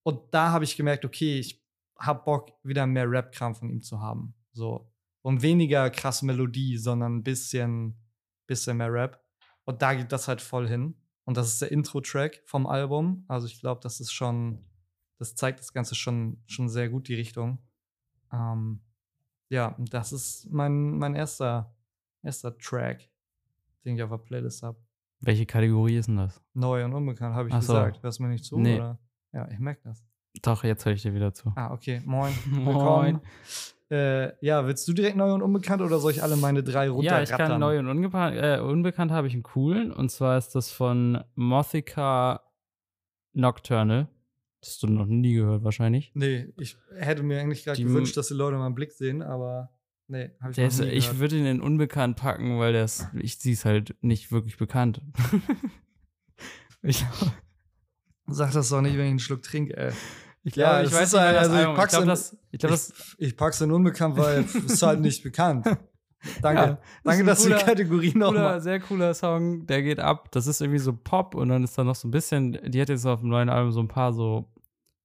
Speaker 1: Und da habe ich gemerkt, okay, ich habe Bock, wieder mehr Rap-Kram von ihm zu haben. So. Und weniger krass Melodie, sondern ein bisschen, bisschen mehr Rap. Und da geht das halt voll hin. Und das ist der Intro-Track vom Album. Also ich glaube, das ist schon, das zeigt das Ganze schon, schon sehr gut, die Richtung. Ähm, ja, das ist mein, mein erster, erster Track, den ich auf der Playlist habe.
Speaker 2: Welche Kategorie ist denn das?
Speaker 1: Neu und unbekannt, habe ich
Speaker 2: so.
Speaker 1: gesagt. Hörst du mir nicht zu?
Speaker 2: Nee.
Speaker 1: Oder? Ja, ich merke das.
Speaker 2: Doch, jetzt höre ich dir wieder zu.
Speaker 1: Ah, okay. Moin.
Speaker 2: Moin.
Speaker 1: Willkommen. Äh, ja, willst du direkt neu und unbekannt oder soll ich alle meine drei
Speaker 2: Ja,
Speaker 1: runterrattern?
Speaker 2: ich kann neu und unbekannt, äh, unbekannt habe ich einen coolen. Und zwar ist das von Mothica Nocturnal. Das hast du noch nie gehört, wahrscheinlich.
Speaker 1: Nee, ich hätte mir eigentlich gerade gewünscht, dass die Leute mal einen Blick sehen, aber nee, habe ich
Speaker 2: Der
Speaker 1: noch
Speaker 2: ist,
Speaker 1: nie
Speaker 2: ich
Speaker 1: gehört.
Speaker 2: würde ihn in unbekannt packen, weil der ist, ich sie ist halt nicht wirklich bekannt. ich
Speaker 1: Sag das doch nicht, wenn ich einen Schluck trinke, ey.
Speaker 2: Ich
Speaker 1: Ja,
Speaker 2: glaube, ich
Speaker 1: das
Speaker 2: weiß nicht,
Speaker 1: halt-
Speaker 2: das
Speaker 1: also ich
Speaker 2: Album- ich
Speaker 1: pack's
Speaker 2: glaube,
Speaker 1: in-
Speaker 2: das, ich glaube, das,
Speaker 1: Ich, ich pack's in unbekannt, weil es ist halt nicht bekannt. Danke.
Speaker 2: Ja,
Speaker 1: Danke, dass du
Speaker 2: cooler-
Speaker 1: die Kategorie
Speaker 2: cooler,
Speaker 1: nochmal.
Speaker 2: sehr cooler Song, der geht ab. Das ist irgendwie so Pop und dann ist da noch so ein bisschen, die hat jetzt auf dem neuen Album so ein paar so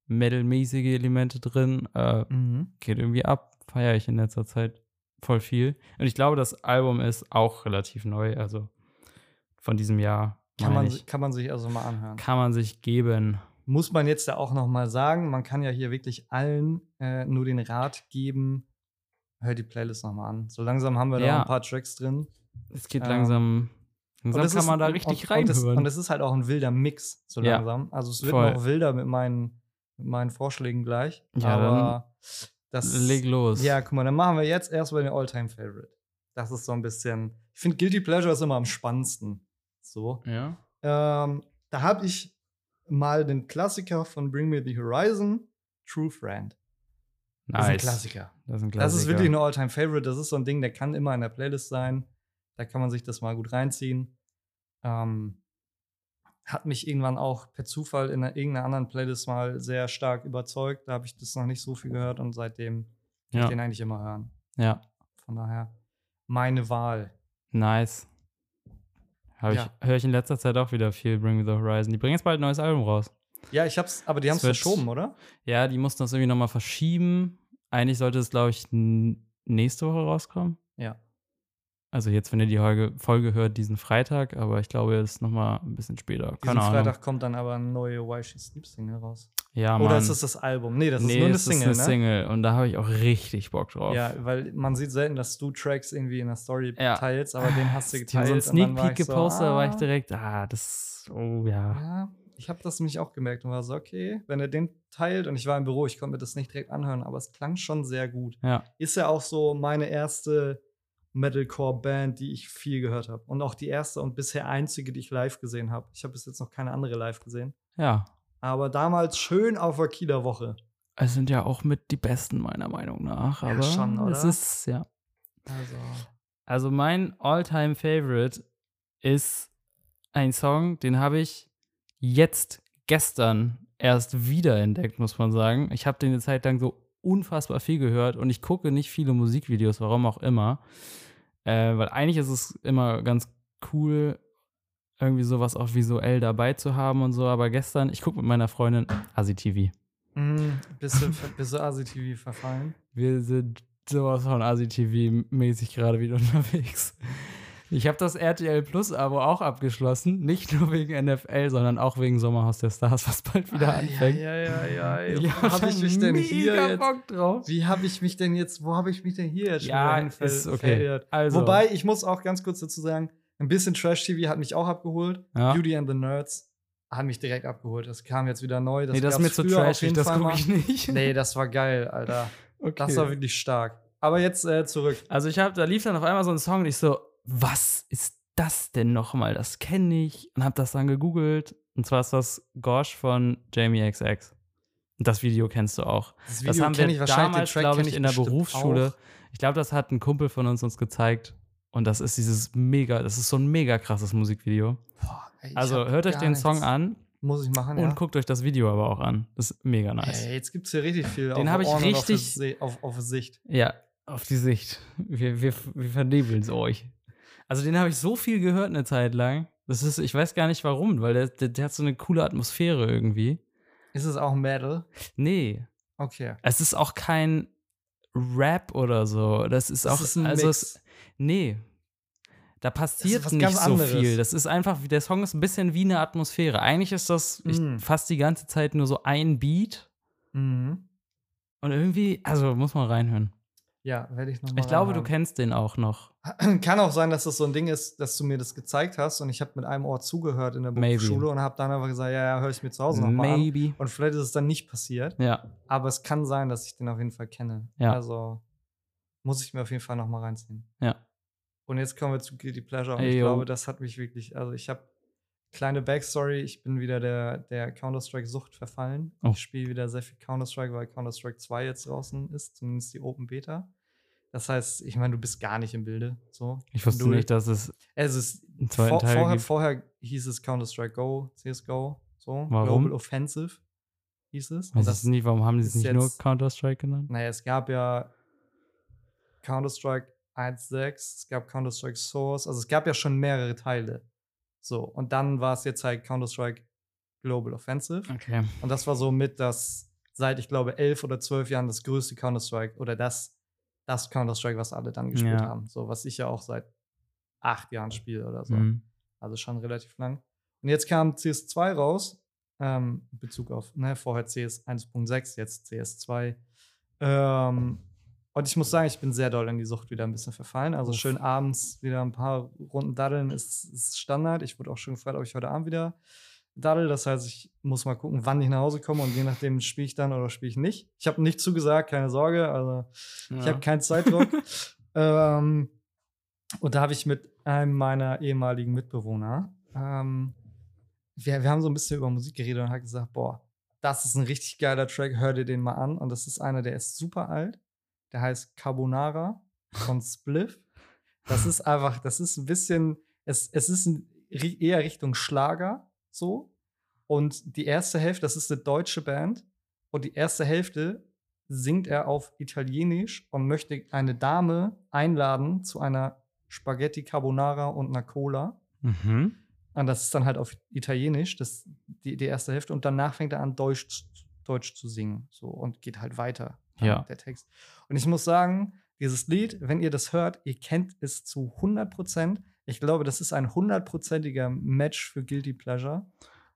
Speaker 2: Metal-mäßige Elemente drin. Äh,
Speaker 1: Mhm.
Speaker 2: geht irgendwie ab, feiere ich in letzter Zeit voll viel. Und ich glaube, das Album ist auch relativ neu, also von diesem Jahr.
Speaker 1: Kann, man,
Speaker 2: ich.
Speaker 1: kann man sich also mal anhören.
Speaker 2: kann man sich geben.
Speaker 1: Muss man jetzt ja auch nochmal sagen, man kann ja hier wirklich allen äh, nur den Rat geben, hör die Playlist nochmal an. So langsam haben wir da
Speaker 2: Ja.
Speaker 1: auch ein paar Tracks drin.
Speaker 2: Es geht
Speaker 1: Ähm,
Speaker 2: langsam, langsam kann
Speaker 1: ist-
Speaker 2: man da richtig
Speaker 1: und, und es,
Speaker 2: reinhören.
Speaker 1: und es ist halt auch ein wilder Mix, so
Speaker 2: Ja.
Speaker 1: langsam. Also es wird
Speaker 2: Voll.
Speaker 1: noch wilder mit meinen, mit meinen Vorschlägen gleich.
Speaker 2: Ja,
Speaker 1: aber das
Speaker 2: Leg los.
Speaker 1: Ja, guck mal, dann machen wir jetzt erstmal den Alltime Favorite. Das ist so ein bisschen. Ich finde, Guilty Pleasure ist immer am spannendsten. So.
Speaker 2: ja.
Speaker 1: Ähm, da habe ich mal den Klassiker von Bring Me the Horizon, True Friend. Das ist ein
Speaker 2: Nice.
Speaker 1: Klassiker.
Speaker 2: Das ist ein
Speaker 1: Das
Speaker 2: Klassiker.
Speaker 1: ist wirklich ein Alltime Favorite. Das ist so ein Ding, der kann immer in der Playlist sein. Da kann man sich das mal gut reinziehen. Ähm, hat mich irgendwann auch per Zufall in einer, irgendeiner anderen Playlist mal sehr stark überzeugt. Da habe ich das noch nicht so viel gehört und seitdem
Speaker 2: ja.
Speaker 1: ich den eigentlich immer hören.
Speaker 2: ja,
Speaker 1: Von daher meine Wahl.
Speaker 2: nice. Hab
Speaker 1: Ja.
Speaker 2: ich, höre ich in letzter Zeit auch wieder viel Bring Me the Horizon. Die bringen jetzt bald ein neues Album raus.
Speaker 1: Ja, ich hab's, aber die haben es verschoben, oder?
Speaker 2: Ja, die mussten das irgendwie nochmal verschieben. Eigentlich sollte es, glaube ich, nächste Woche rauskommen.
Speaker 1: Ja.
Speaker 2: Also jetzt, wenn ihr die Folge, Folge hört, diesen Freitag, aber ich glaube, es ist nochmal ein bisschen später.
Speaker 1: Diesen
Speaker 2: Keine Ahnung.
Speaker 1: Freitag kommt dann aber eine neue Why She Sleeps Single raus.
Speaker 2: Ja, Mann.
Speaker 1: Oder ist es das Album? Nee, das
Speaker 2: nee,
Speaker 1: ist nur eine Single,
Speaker 2: ist eine
Speaker 1: ne?
Speaker 2: Single und da habe ich auch richtig Bock drauf.
Speaker 1: Ja, weil man sieht selten, dass du Tracks irgendwie in der Story
Speaker 2: Ja.
Speaker 1: teilst, aber den hast du
Speaker 2: Die haben
Speaker 1: geteilt.
Speaker 2: so einen Sneak Peek
Speaker 1: ich so,
Speaker 2: gepostet, da war ich
Speaker 1: ah.
Speaker 2: direkt, ah, das, oh ja.
Speaker 1: Ja, ich habe das nämlich auch gemerkt und war so, okay, wenn er den teilt und ich war im Büro, ich konnte mir das nicht direkt anhören, aber es klang schon sehr gut.
Speaker 2: Ja,
Speaker 1: Ist ja auch so meine erste Metalcore-Band, die ich viel gehört habe. Und auch die erste und bisher einzige, die ich live gesehen habe. Ich habe bis jetzt noch keine andere live gesehen.
Speaker 2: ja.
Speaker 1: Aber damals schön auf der Kieler Woche.
Speaker 2: Es sind ja auch mit die besten, meiner Meinung nach.
Speaker 1: Ja,
Speaker 2: Aber
Speaker 1: schon,
Speaker 2: es
Speaker 1: oder?
Speaker 2: ist, ja.
Speaker 1: Also,
Speaker 2: Also mein All-Time Favorite ist ein Song, den habe ich jetzt gestern erst wiederentdeckt, muss man sagen. Ich habe den eine Zeit lang so unfassbar viel gehört und ich gucke nicht viele Musikvideos, warum auch immer. Äh, weil eigentlich ist es immer ganz cool, irgendwie sowas auch visuell dabei zu haben und so. Aber gestern, ich gucke mit meiner Freundin Asi TV.
Speaker 1: mh, bist du, bist du ASI-TV verfallen?
Speaker 2: Wir sind sowas von ASI-TV-mäßig gerade wieder unterwegs. Ich habe das RTL Plus-Abo auch abgeschlossen. Nicht nur wegen NFL, sondern auch wegen Sommerhaus der Stars, was bald wieder anfängt.
Speaker 1: Ja, ja, ja, ja.
Speaker 2: Hab
Speaker 1: habe ich mich denn hier jetzt?
Speaker 2: Bock drauf.
Speaker 1: Wie habe ich mich denn jetzt, wo habe ich mich denn hier jetzt schon
Speaker 2: Ja,
Speaker 1: hinver-
Speaker 2: ist okay. Also.
Speaker 1: Wobei, ich muss auch ganz kurz dazu sagen, ein bisschen Trash-TV hat mich auch abgeholt.
Speaker 2: Ja.
Speaker 1: Beauty and the Nerds hat mich direkt abgeholt. Das kam jetzt wieder neu. Das
Speaker 2: nee, das ist mir zu trashig, das gucke ich nicht.
Speaker 1: Nee, das war geil, Alter.
Speaker 2: okay.
Speaker 1: Das war wirklich stark. Aber jetzt äh, zurück.
Speaker 2: Also ich habe, da lief dann auf einmal so ein Song und ich so, was ist das denn nochmal? Das kenne ich. Und habe das dann gegoogelt. Und zwar ist das Gosh von Jamie XX. Und das Video kennst du auch.
Speaker 1: Das,
Speaker 2: Das haben wir damals,
Speaker 1: Track
Speaker 2: glaube ich, in der Berufsschule.
Speaker 1: auch.
Speaker 2: Ich glaube, das hat ein Kumpel von uns uns gezeigt. Und das ist dieses mega, das ist so ein mega krasses Musikvideo.
Speaker 1: Boah, ey,
Speaker 2: Also hört euch den Song
Speaker 1: nichts.
Speaker 2: an
Speaker 1: Muss ich machen,
Speaker 2: und
Speaker 1: ja.
Speaker 2: guckt euch das Video aber auch an. Das ist mega nice.
Speaker 1: Ey, jetzt gibt es hier richtig viel
Speaker 2: Den
Speaker 1: auf
Speaker 2: hab ich
Speaker 1: Ohren auf,
Speaker 2: richtig-
Speaker 1: Se- auf, auf Sicht.
Speaker 2: Ja, auf die Sicht. Wir, wir, wir vernebeln es euch. Also den habe ich so viel gehört eine Zeit lang. Das ist, ich weiß gar nicht warum, weil der, der, der hat so eine coole Atmosphäre irgendwie.
Speaker 1: Ist es auch Metal?
Speaker 2: Nee,
Speaker 1: Okay.
Speaker 2: es ist auch kein Rap oder so. Das ist
Speaker 1: Das
Speaker 2: auch,
Speaker 1: ist ein
Speaker 2: also es, nee. Da passiert nicht
Speaker 1: ganz
Speaker 2: so
Speaker 1: anderes.
Speaker 2: viel. Das ist einfach, der Song ist ein bisschen wie eine Atmosphäre. Eigentlich ist das
Speaker 1: Mm.
Speaker 2: fast die ganze Zeit nur so ein Beat.
Speaker 1: Mhm.
Speaker 2: Und irgendwie, also muss man reinhören.
Speaker 1: Ja, werde ich nochmal.
Speaker 2: Ich glaube, du kennst den auch noch.
Speaker 1: Kann auch sein, dass das so ein Ding ist, dass du mir das gezeigt hast und ich habe mit einem Ohr zugehört in der. Berufsschule und habe dann einfach gesagt, ja, ja, höre ich mir zu Hause nochmal an. Und vielleicht ist es dann nicht passiert,
Speaker 2: Ja.
Speaker 1: aber es kann sein, dass ich den auf jeden Fall kenne.
Speaker 2: Ja.
Speaker 1: Also muss ich mir auf jeden Fall nochmal reinziehen.
Speaker 2: Ja.
Speaker 1: Und jetzt kommen wir zu Guilty Pleasure und
Speaker 2: Ey,
Speaker 1: ich glaube, das hat mich wirklich, also ich habe kleine Backstory, ich bin wieder der, der Counter-Strike-Sucht verfallen.
Speaker 2: Oh.
Speaker 1: Ich spiele wieder sehr viel Counter-Strike, weil Counter-Strike 2 jetzt draußen ist, zumindest die Open Beta. Das heißt, ich meine, du bist gar nicht im Bilde. So.
Speaker 2: Ich wusste
Speaker 1: Null.
Speaker 2: nicht, dass es
Speaker 1: Es ist
Speaker 2: einen zweiten
Speaker 1: vor,
Speaker 2: Teil
Speaker 1: vorher,
Speaker 2: gibt.
Speaker 1: vorher hieß es Counter-Strike Go, CSGO, so.
Speaker 2: Warum?
Speaker 1: Global Offensive hieß es.
Speaker 2: Weiß es nicht, warum haben die es nicht nur
Speaker 1: jetzt-
Speaker 2: Counter-Strike genannt?
Speaker 1: naja, es gab ja Counter-Strike 1.6, es gab Counter-Strike Source, also es gab ja schon mehrere Teile. So, und dann war es jetzt halt Counter-Strike Global Offensive.
Speaker 2: Okay.
Speaker 1: Und das war so mit das, seit ich glaube, elf oder zwölf Jahren das größte Counter-Strike oder das, das Counter-Strike, was alle dann gespielt
Speaker 2: Ja.
Speaker 1: haben. So, was ich ja auch seit acht Jahren spiele oder so.
Speaker 2: Mhm.
Speaker 1: Also schon relativ lang. Und jetzt kam CS2 raus, ähm, in Bezug auf, ne, vorher CS 1.6, jetzt CS2. Ähm, und ich muss sagen, ich bin sehr doll in die Sucht wieder ein bisschen verfallen. Also schön abends wieder ein paar Runden daddeln ist, ist Standard. Ich wurde auch schon gefragt, ob ich heute Abend wieder daddel. Das heißt, ich muss mal gucken, wann ich nach Hause komme und je nachdem spiele ich dann oder spiele ich nicht. Ich habe nicht zugesagt, keine Sorge. Also ich
Speaker 2: Ja.
Speaker 1: habe keinen Zeitdruck. ähm, und da habe ich mit einem meiner ehemaligen Mitbewohner, ähm, wir, wir haben so ein bisschen über Musik geredet und hat gesagt, boah, das ist ein richtig geiler Track, hör dir den mal an. Und das ist einer, der ist super alt. Der heißt Carbonara von Spliff. Das ist einfach, das ist ein bisschen, es, es ist ein, eher Richtung Schlager so. Und die erste Hälfte, das ist eine deutsche Band. Und die erste Hälfte singt er auf Italienisch und möchte eine Dame einladen zu einer Spaghetti Carbonara und einer Cola.
Speaker 2: Mhm.
Speaker 1: Und das ist dann halt auf Italienisch, das, die, die erste Hälfte. Und danach fängt er an, Deutsch, zu- Deutsch zu singen. So, und geht halt weiter.
Speaker 2: Ja.
Speaker 1: Der Text. Und ich muss sagen, dieses Lied, wenn ihr das hört, ihr kennt es zu 100 Prozent. Ich glaube, das ist ein hundertprozentiger Match für Guilty Pleasure.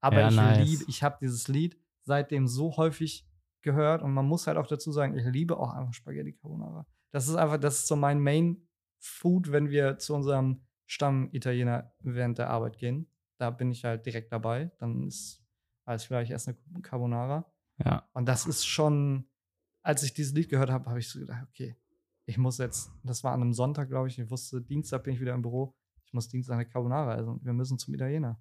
Speaker 1: Aber
Speaker 2: Ja,
Speaker 1: ich
Speaker 2: nice.
Speaker 1: liebe, ich habe dieses Lied seitdem so häufig gehört. Und man muss halt auch dazu sagen, ich liebe auch einfach Spaghetti Carbonara. Das ist einfach, das ist so mein Main Food, wenn wir zu unserem Stamm-Italiener während der Arbeit gehen. Da bin ich halt direkt dabei. Dann ist alles ich esse eine Carbonara.
Speaker 2: Ja.
Speaker 1: Und das ist schon, als ich dieses Lied gehört habe, habe ich so gedacht, okay, ich muss jetzt, das war an einem Sonntag, glaube ich, ich wusste, Dienstag bin ich wieder im Büro, ich muss Dienstag eine Carbonara essen. Wir müssen zum Italiener.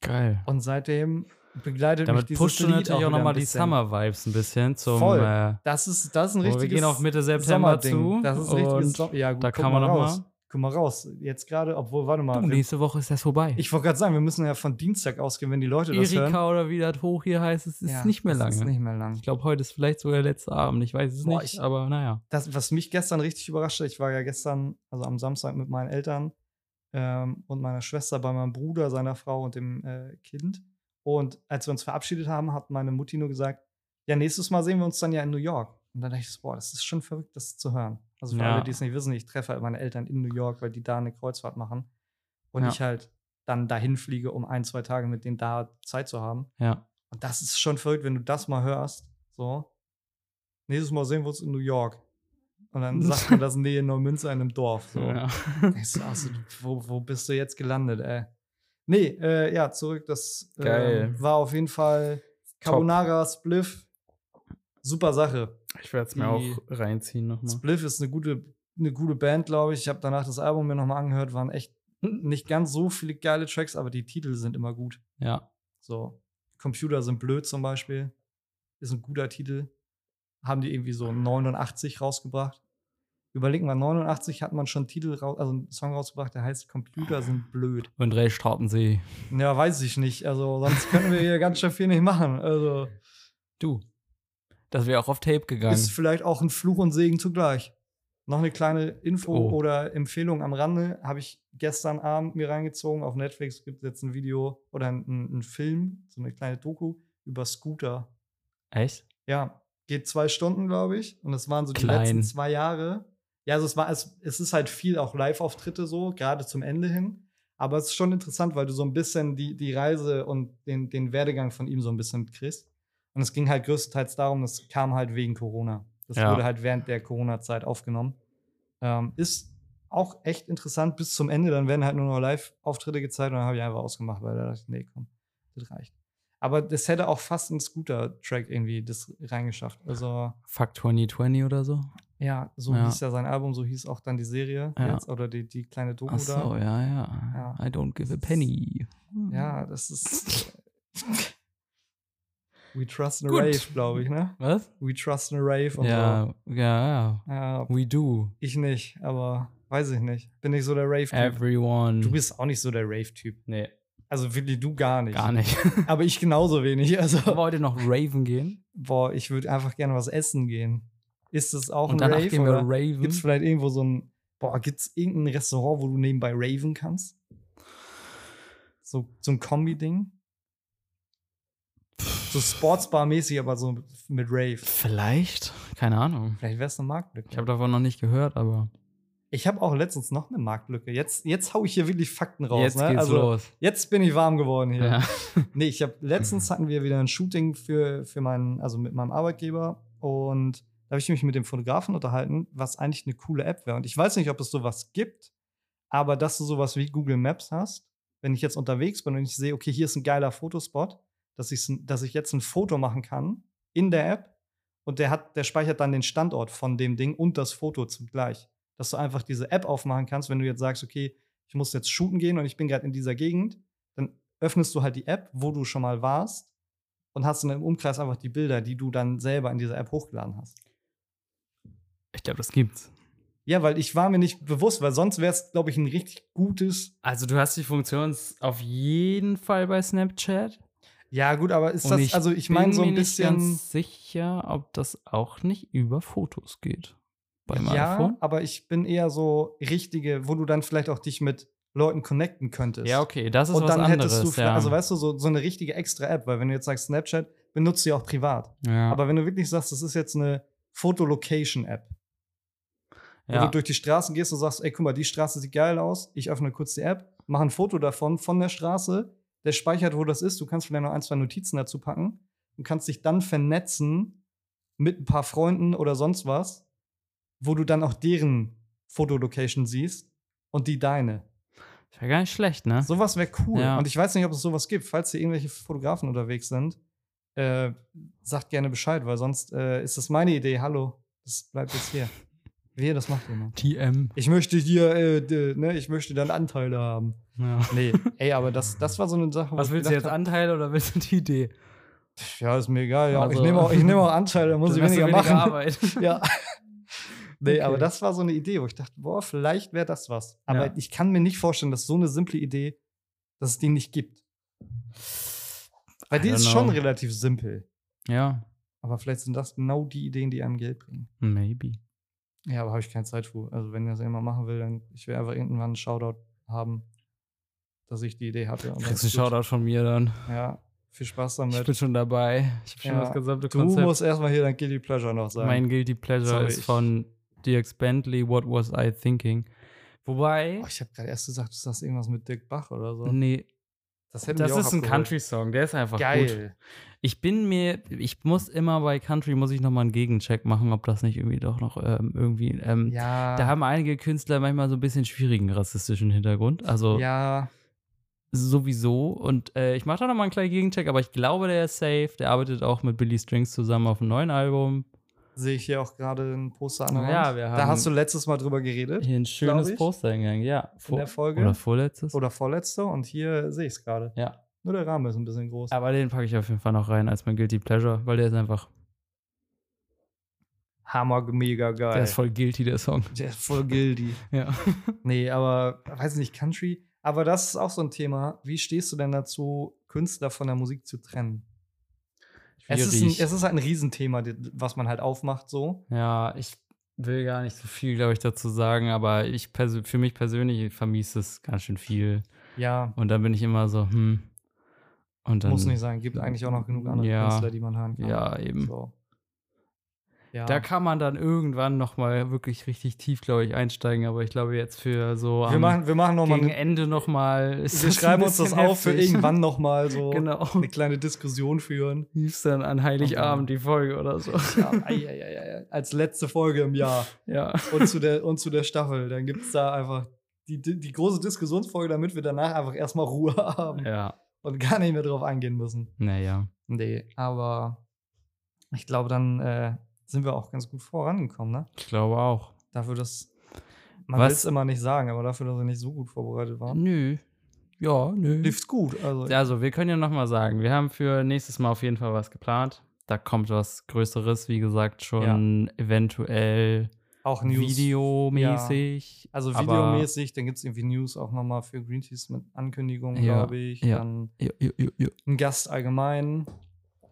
Speaker 2: Geil.
Speaker 1: Und seitdem begleitet mich
Speaker 2: Damit
Speaker 1: dieses
Speaker 2: pusht du
Speaker 1: Lied
Speaker 2: natürlich auch
Speaker 1: wieder
Speaker 2: nochmal die. Summer-Vibes ein bisschen zum.
Speaker 1: Voll.
Speaker 2: Äh,
Speaker 1: Das ist, das ist ein
Speaker 2: oh, wir
Speaker 1: richtiges
Speaker 2: gehen auf Mitte September zu.
Speaker 1: Das ist ein richtiges Sommer. Ja, gut,
Speaker 2: da kann man
Speaker 1: mal
Speaker 2: noch
Speaker 1: raus.
Speaker 2: mal-
Speaker 1: Guck mal raus. Jetzt gerade, obwohl, warte mal.
Speaker 2: Du, nächste Woche ist das vorbei.
Speaker 1: ich wollte gerade sagen, wir müssen ja von Dienstag ausgehen, wenn die Leute das hören.
Speaker 2: Erika oder wie das hoch hier heißt, es ist
Speaker 1: Ja,
Speaker 2: nicht mehr
Speaker 1: das
Speaker 2: lange.
Speaker 1: Ist nicht mehr lang.
Speaker 2: Ich glaube, heute ist vielleicht sogar der letzte Abend. Ich weiß es
Speaker 1: Boah,
Speaker 2: nicht,
Speaker 1: ich-
Speaker 2: aber naja.
Speaker 1: das, was mich gestern richtig überrascht hat, ich war ja gestern, also am Samstag mit meinen Eltern ähm, und meiner Schwester bei meinem Bruder, seiner Frau und dem äh, Kind. Und als wir uns verabschiedet haben, hat meine Mutti nur gesagt, ja, nächstes Mal sehen wir uns dann ja in New York. Und dann dachte ich so, boah, das ist schon verrückt, das zu hören. Also für
Speaker 2: Ja.
Speaker 1: alle, die es nicht wissen, ich treffe halt meine Eltern in New York, weil die da eine Kreuzfahrt machen. Und
Speaker 2: Ja.
Speaker 1: ich halt dann dahin fliege, um ein, zwei Tage mit denen da Zeit zu haben.
Speaker 2: Ja.
Speaker 1: Und das ist schon verrückt, wenn du das mal hörst. So. Nächstes Mal sehen wir uns in New York. Und dann sagt man das Nähe Neumünster in einem Dorf. So.
Speaker 2: ja.
Speaker 1: So, also, wo, wo bist du jetzt gelandet, ey? Nee, äh, ja, zurück. Das äh, war auf jeden Fall Carbonara, Spliff. Super Sache.
Speaker 2: Ich werde es mir auch reinziehen nochmal.
Speaker 1: Spliff ist eine gute, eine gute Band, glaube ich. Ich habe danach das Album mir nochmal angehört. Waren echt nicht ganz so viele geile Tracks, aber die Titel sind immer gut.
Speaker 2: Ja.
Speaker 1: So, Computer sind blöd zum Beispiel. Ist ein guter Titel. Haben die irgendwie so 89 rausgebracht. Überlegen wir, 89 hat man schon einen Titel raus, also einen Song rausgebracht, der heißt Computer sind blöd.
Speaker 2: Und Ray Straubensee.
Speaker 1: Ja, weiß ich nicht. Also, sonst können wir hier ganz schön viel nicht machen. Also,
Speaker 2: Du. Das wäre auch auf Tape gegangen.
Speaker 1: ist vielleicht auch ein Fluch und Segen zugleich. Noch eine kleine Info
Speaker 2: Oh.
Speaker 1: oder Empfehlung am Rande habe ich gestern Abend mir reingezogen. Auf Netflix gibt es jetzt ein Video oder einen Film, so eine kleine Doku über Scooter.
Speaker 2: Echt?
Speaker 1: Ja, geht zwei Stunden, glaube ich. Und das waren so die
Speaker 2: Klein.
Speaker 1: letzten zwei Jahre Ja, also es war, es, es ist halt viel auch Live-Auftritte so, gerade zum Ende hin. Aber es ist schon interessant, weil du so ein bisschen die, die Reise und den, den Werdegang von ihm so ein bisschen kriegst. Und es ging halt größtenteils darum, das kam halt wegen Corona. Das
Speaker 2: Ja.
Speaker 1: wurde halt während der Corona-Zeit aufgenommen. Ähm, ist auch echt interessant bis zum Ende. Dann werden halt nur noch Live-Auftritte gezeigt und dann habe ich einfach ausgemacht, weil da dachte ich, nee, komm, das reicht. Aber das hätte auch fast ein Scooter-Track irgendwie das reingeschafft. Also,
Speaker 2: Fuck 2020 oder so.
Speaker 1: ja, so
Speaker 2: Ja.
Speaker 1: hieß ja sein Album, so hieß auch dann die Serie
Speaker 2: Ja.
Speaker 1: jetzt oder die, die kleine Doku
Speaker 2: Ach so,
Speaker 1: da.
Speaker 2: ja, ja,
Speaker 1: Ja.
Speaker 2: I don't give a penny.
Speaker 1: Ja, das ist. We trust in a
Speaker 2: Gut.
Speaker 1: Rave, glaube ich, ne?
Speaker 2: Was?
Speaker 1: We trust in a Rave und
Speaker 2: Ja, ja, ja.
Speaker 1: so. Ja,
Speaker 2: We do.
Speaker 1: ich nicht, aber weiß ich nicht. Bin nicht so der Rave-Typ.
Speaker 2: Everyone.
Speaker 1: Du bist auch nicht so der Rave-Typ.
Speaker 2: Nee,
Speaker 1: Also wirklich du gar nicht.
Speaker 2: gar nicht.
Speaker 1: Aber ich genauso wenig. Also,
Speaker 2: Wollen wir heute noch Raven gehen?
Speaker 1: boah, ich würde einfach gerne was essen gehen. Ist das auch
Speaker 2: Und
Speaker 1: ein Rave?
Speaker 2: gehen wir
Speaker 1: Oder
Speaker 2: Raven.
Speaker 1: gibt es vielleicht irgendwo so ein, boah, gibt es irgendein Restaurant, wo du nebenbei raven kannst? So, so ein Kombi-Ding? So Sportsbar-mäßig, aber so mit Rave.
Speaker 2: Vielleicht? Keine Ahnung.
Speaker 1: Vielleicht wäre es eine Marktlücke.
Speaker 2: Ich habe davon noch nicht gehört, aber
Speaker 1: Ich habe auch letztens noch eine Marktlücke. Jetzt, jetzt hau ich hier wirklich Fakten raus.
Speaker 2: jetzt
Speaker 1: ne?
Speaker 2: geht's
Speaker 1: also,
Speaker 2: los.
Speaker 1: Jetzt bin ich warm geworden hier.
Speaker 2: Ja.
Speaker 1: Nee, ich habe letztens hatten wir wieder ein Shooting für, für meinen, also mit meinem Arbeitgeber und da habe ich mich mit dem Fotografen unterhalten, was eigentlich eine coole App wäre. Und ich weiß nicht, ob es sowas gibt, aber dass du sowas wie Google Maps hast, wenn ich jetzt unterwegs bin und ich sehe, okay, hier ist ein geiler Fotospot, dass ich, dass ich jetzt ein Foto machen kann in der App und der hat, der speichert dann den Standort von dem Ding und das Foto zugleich. Dass du einfach diese App aufmachen kannst, wenn du jetzt sagst, okay, ich muss jetzt shooten gehen und ich bin gerade in dieser Gegend, dann öffnest du halt die App, wo du schon mal warst und hast dann im Umkreis einfach die Bilder, die du dann selber in dieser App hochgeladen hast.
Speaker 2: Ich glaube, das gibt's.
Speaker 1: Ja, weil ich war mir nicht bewusst, weil sonst wäre es, glaube ich, ein richtig gutes.
Speaker 2: Also du hast die Funktion auf jeden Fall bei Snapchat.
Speaker 1: Ja, gut, aber ist
Speaker 2: Und
Speaker 1: das,
Speaker 2: ich
Speaker 1: also ich
Speaker 2: bin
Speaker 1: meine so
Speaker 2: mir
Speaker 1: ein
Speaker 2: nicht
Speaker 1: bisschen.
Speaker 2: ganz sicher, ob das auch nicht über Fotos geht. Beim
Speaker 1: ja,
Speaker 2: iPhone.
Speaker 1: aber ich bin eher so richtige, wo du dann vielleicht auch dich mit Leuten connecten könntest.
Speaker 2: Ja, okay, das ist
Speaker 1: Und
Speaker 2: was
Speaker 1: dann
Speaker 2: anderes.
Speaker 1: hättest du, vielleicht-
Speaker 2: ja.
Speaker 1: also weißt du, so, so eine richtige extra App, weil wenn du jetzt sagst Snapchat, benutzt ja auch privat.
Speaker 2: ja.
Speaker 1: Aber wenn du wirklich sagst, das ist jetzt eine Fotolocation-App, wo
Speaker 2: ja.
Speaker 1: du durch die Straßen gehst und sagst, ey, guck mal, die Straße sieht geil aus, ich öffne kurz die App, mache ein Foto davon, von der Straße, der speichert, wo das ist, du kannst vielleicht noch ein, zwei Notizen dazu packen und kannst dich dann vernetzen mit ein paar Freunden oder sonst was, wo du dann auch deren Fotolocation siehst und die deine.
Speaker 2: Wäre gar nicht schlecht, ne?
Speaker 1: Sowas wäre cool.
Speaker 2: Ja.
Speaker 1: Und ich weiß nicht, ob es sowas gibt. Falls hier irgendwelche Fotografen unterwegs sind, äh, sagt gerne Bescheid, weil sonst äh, ist das meine Idee. Hallo, das bleibt jetzt hier. Wehe, das macht jemand.
Speaker 2: TM.
Speaker 1: Ich möchte hier, äh, d- ne, ich möchte dann Anteile haben.
Speaker 2: Ja.
Speaker 1: Nee, ey, aber das, das war so eine Sache. wo
Speaker 2: Was
Speaker 1: ich
Speaker 2: willst du jetzt, Anteile oder willst du die Idee?
Speaker 1: Ja, ist mir egal. Ja, ich
Speaker 2: Also-
Speaker 1: nehme auch, ich nehme auch Anteile, da muss
Speaker 2: Dann
Speaker 1: ich
Speaker 2: du
Speaker 1: weniger, machen.
Speaker 2: Arbeit.
Speaker 1: Ja. Nee,
Speaker 2: Okay.
Speaker 1: aber das war so eine Idee, wo ich dachte, boah, vielleicht wäre das was. Aber
Speaker 2: Ja.
Speaker 1: ich kann mir nicht vorstellen, dass so eine simple Idee, dass es die nicht gibt. Weil die ist schon
Speaker 2: know.
Speaker 1: relativ simpel.
Speaker 2: Ja,
Speaker 1: Aber vielleicht sind das genau die Ideen, die einem Geld bringen.
Speaker 2: maybe.
Speaker 1: Ja, aber habe ich keine Zeit für. Also, wenn das jemand machen will, dann ich will einfach irgendwann einen Shoutout haben, dass ich die Idee hatte. Und
Speaker 2: Kriegst du einen. Shoutout von mir dann.
Speaker 1: Ja, viel Spaß
Speaker 2: Ich
Speaker 1: damit.
Speaker 2: bin schon dabei. Ich habe schon
Speaker 1: Ja,
Speaker 2: das gesamte
Speaker 1: Du
Speaker 2: Konzept.
Speaker 1: musst erstmal hier dein Guilty Pleasure noch sagen.
Speaker 2: mein Guilty Pleasure
Speaker 1: Sorry,
Speaker 2: ist
Speaker 1: ich-
Speaker 2: von DX Bentley, What Was I Thinking? Wobei,
Speaker 1: oh, ich habe gerade erst gesagt, du sagst irgendwas mit Dirk Bach oder so.
Speaker 2: nee,
Speaker 1: Das, hätte
Speaker 2: das ist ein
Speaker 1: abgeholt.
Speaker 2: Country-Song, der ist einfach gut. Ich bin mir, ich muss immer bei Country, muss ich nochmal einen Gegencheck machen, ob das nicht irgendwie doch noch ähm, irgendwie, ähm,
Speaker 1: Ja.
Speaker 2: da haben einige Künstler manchmal so ein bisschen schwierigen rassistischen Hintergrund. Also
Speaker 1: ja.
Speaker 2: sowieso. Und äh, ich mache da nochmal einen kleinen Gegencheck, aber ich glaube, der ist safe. Der arbeitet auch mit Billy Strings zusammen auf einem neuen Album.
Speaker 1: Sehe ich hier auch gerade ein Poster an der
Speaker 2: Ja,
Speaker 1: Wand.
Speaker 2: wir
Speaker 1: Da
Speaker 2: haben-
Speaker 1: hast du letztes Mal drüber geredet.
Speaker 2: Hier ein schönes. Poster hingegangen, ja.
Speaker 1: In der Folge.
Speaker 2: Oder vorletztes.
Speaker 1: Oder vorletzte. Und hier sehe ich es gerade.
Speaker 2: ja.
Speaker 1: Nur der Rahmen ist ein bisschen groß.
Speaker 2: Aber den packe ich auf jeden Fall noch rein als mein Guilty Pleasure, weil der ist einfach,
Speaker 1: Hammer, mega geil.
Speaker 2: der ist voll guilty, der Song.
Speaker 1: Der ist voll guilty.
Speaker 2: Ja.
Speaker 1: Nee, aber weiß nicht, Country. Aber das ist auch so ein Thema. Wie stehst du denn dazu, Künstler von der Musik zu trennen? Es ist, ein, es ist halt ein Riesenthema, was man halt aufmacht so.
Speaker 2: Ja, ich will gar nicht so viel, glaube ich, dazu sagen, aber ich für mich persönlich vermisst es ganz schön viel.
Speaker 1: Ja,
Speaker 2: Und dann bin ich immer so, hm. Und dann,
Speaker 1: muss nicht sein. Gibt eigentlich auch noch genug andere
Speaker 2: Ja.
Speaker 1: Künstler, die man hören kann.
Speaker 2: Ja, eben.
Speaker 1: So. Ja.
Speaker 2: Da kann man dann irgendwann noch mal wirklich richtig tief, glaube ich, einsteigen. Aber ich glaube jetzt für so
Speaker 1: wir machen, wir machen noch mal
Speaker 2: gegen
Speaker 1: eine,
Speaker 2: Ende noch mal.
Speaker 1: wir schreiben uns das
Speaker 2: bisschen
Speaker 1: auf für
Speaker 2: heftig.
Speaker 1: irgendwann noch mal so
Speaker 2: Genau.
Speaker 1: eine kleine Diskussion führen.
Speaker 2: Lief's dann an Heiligabend die Folge oder so.
Speaker 1: Ja, ei, ei, ei, ei, als letzte Folge im Jahr
Speaker 2: Ja.
Speaker 1: und zu der, und zu der Staffel. Dann gibt es da einfach die, die, die große Diskussionsfolge, damit wir danach einfach erstmal Ruhe haben
Speaker 2: Ja.
Speaker 1: Und gar nicht mehr drauf eingehen müssen.
Speaker 2: Naja.
Speaker 1: Nee, aber ich glaube, dann äh, sind wir auch ganz gut vorangekommen, ne?
Speaker 2: Ich glaube auch.
Speaker 1: Dafür, dass man will es immer nicht sagen, aber dafür, dass wir nicht so gut vorbereitet waren.
Speaker 2: Nö. Ja, nö.
Speaker 1: Lief's gut. Also,
Speaker 2: Also, wir können ja noch mal sagen, wir haben für nächstes Mal auf jeden Fall was geplant. Da kommt was Größeres, wie gesagt, schon eventuell
Speaker 1: auch News.
Speaker 2: videomäßig.
Speaker 1: Also
Speaker 2: aber-
Speaker 1: videomäßig, dann gibt es irgendwie News auch nochmal für Greenpeace mit Ankündigungen,
Speaker 2: Ja,
Speaker 1: glaube ich.
Speaker 2: ja.
Speaker 1: Dann
Speaker 2: Ja, ja, ja, ja.
Speaker 1: ein Gast allgemein.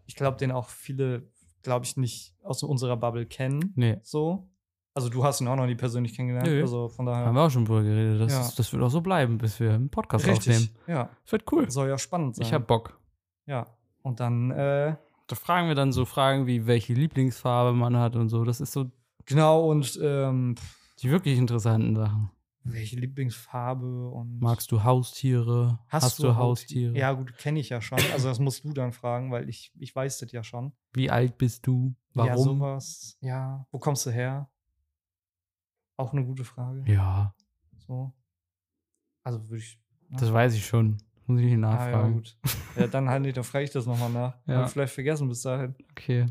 Speaker 1: Ich glaube, den auch viele, glaube ich, nicht aus unserer Bubble kennen.
Speaker 2: Nee,
Speaker 1: So. Also du hast ihn auch noch nie persönlich kennengelernt.
Speaker 2: Nö.
Speaker 1: Also von daher.
Speaker 2: haben wir auch schon drüber geredet. Das,
Speaker 1: Ja.
Speaker 2: das wird auch so bleiben, bis wir einen Podcast
Speaker 1: Richtig.
Speaker 2: aufnehmen.
Speaker 1: Ja.
Speaker 2: Das wird cool.
Speaker 1: Soll ja spannend sein.
Speaker 2: Ich hab Bock.
Speaker 1: Ja. Und dann, äh,
Speaker 2: Da fragen wir dann so Fragen wie, welche Lieblingsfarbe man hat und so. Das ist so
Speaker 1: genau, und ähm,
Speaker 2: die wirklich interessanten Sachen.
Speaker 1: welche Lieblingsfarbe und.
Speaker 2: Magst du Haustiere?
Speaker 1: Hast,
Speaker 2: du, Haustiere?
Speaker 1: Ja, gut, kenne ich ja schon. Also das musst du dann fragen, weil ich, ich weiß das ja schon.
Speaker 2: Wie alt bist du?
Speaker 1: Ja,
Speaker 2: Warum?
Speaker 1: sowas. Ja. Wo kommst du her? Auch eine gute Frage.
Speaker 2: Ja,
Speaker 1: So. Also würde ich.
Speaker 2: das weiß ich schon. Muss ich nicht
Speaker 1: Ah, ja,
Speaker 2: nachfragen.
Speaker 1: gut. Ja, dann halt nicht, dann frage ich das nochmal nach.
Speaker 2: Ja.
Speaker 1: Hab vielleicht vergessen bis dahin.
Speaker 2: okay.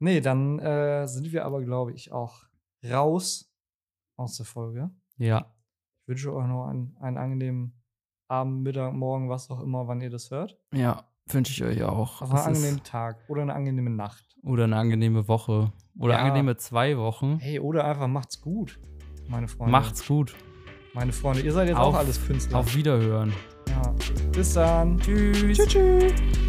Speaker 1: Nee, dann äh, sind wir aber, glaube ich, auch raus aus der Folge.
Speaker 2: Ja.
Speaker 1: Ich wünsche euch noch einen, einen angenehmen Abend, Mittag, Morgen, was auch immer, wann ihr das hört.
Speaker 2: Ja, wünsche ich euch auch.
Speaker 1: Aber einen angenehmen Tag oder eine angenehme Nacht.
Speaker 2: Oder eine angenehme Woche. Oder
Speaker 1: Ja.
Speaker 2: angenehme zwei Wochen.
Speaker 1: Hey, oder einfach macht's gut, meine Freunde.
Speaker 2: Macht's gut.
Speaker 1: Meine Freunde, ihr seid jetzt
Speaker 2: Auf-
Speaker 1: auch alles Künstler.
Speaker 2: Auf Wiederhören.
Speaker 1: ja. Bis dann.
Speaker 2: Tschüss.
Speaker 1: Tschüss. tschüss.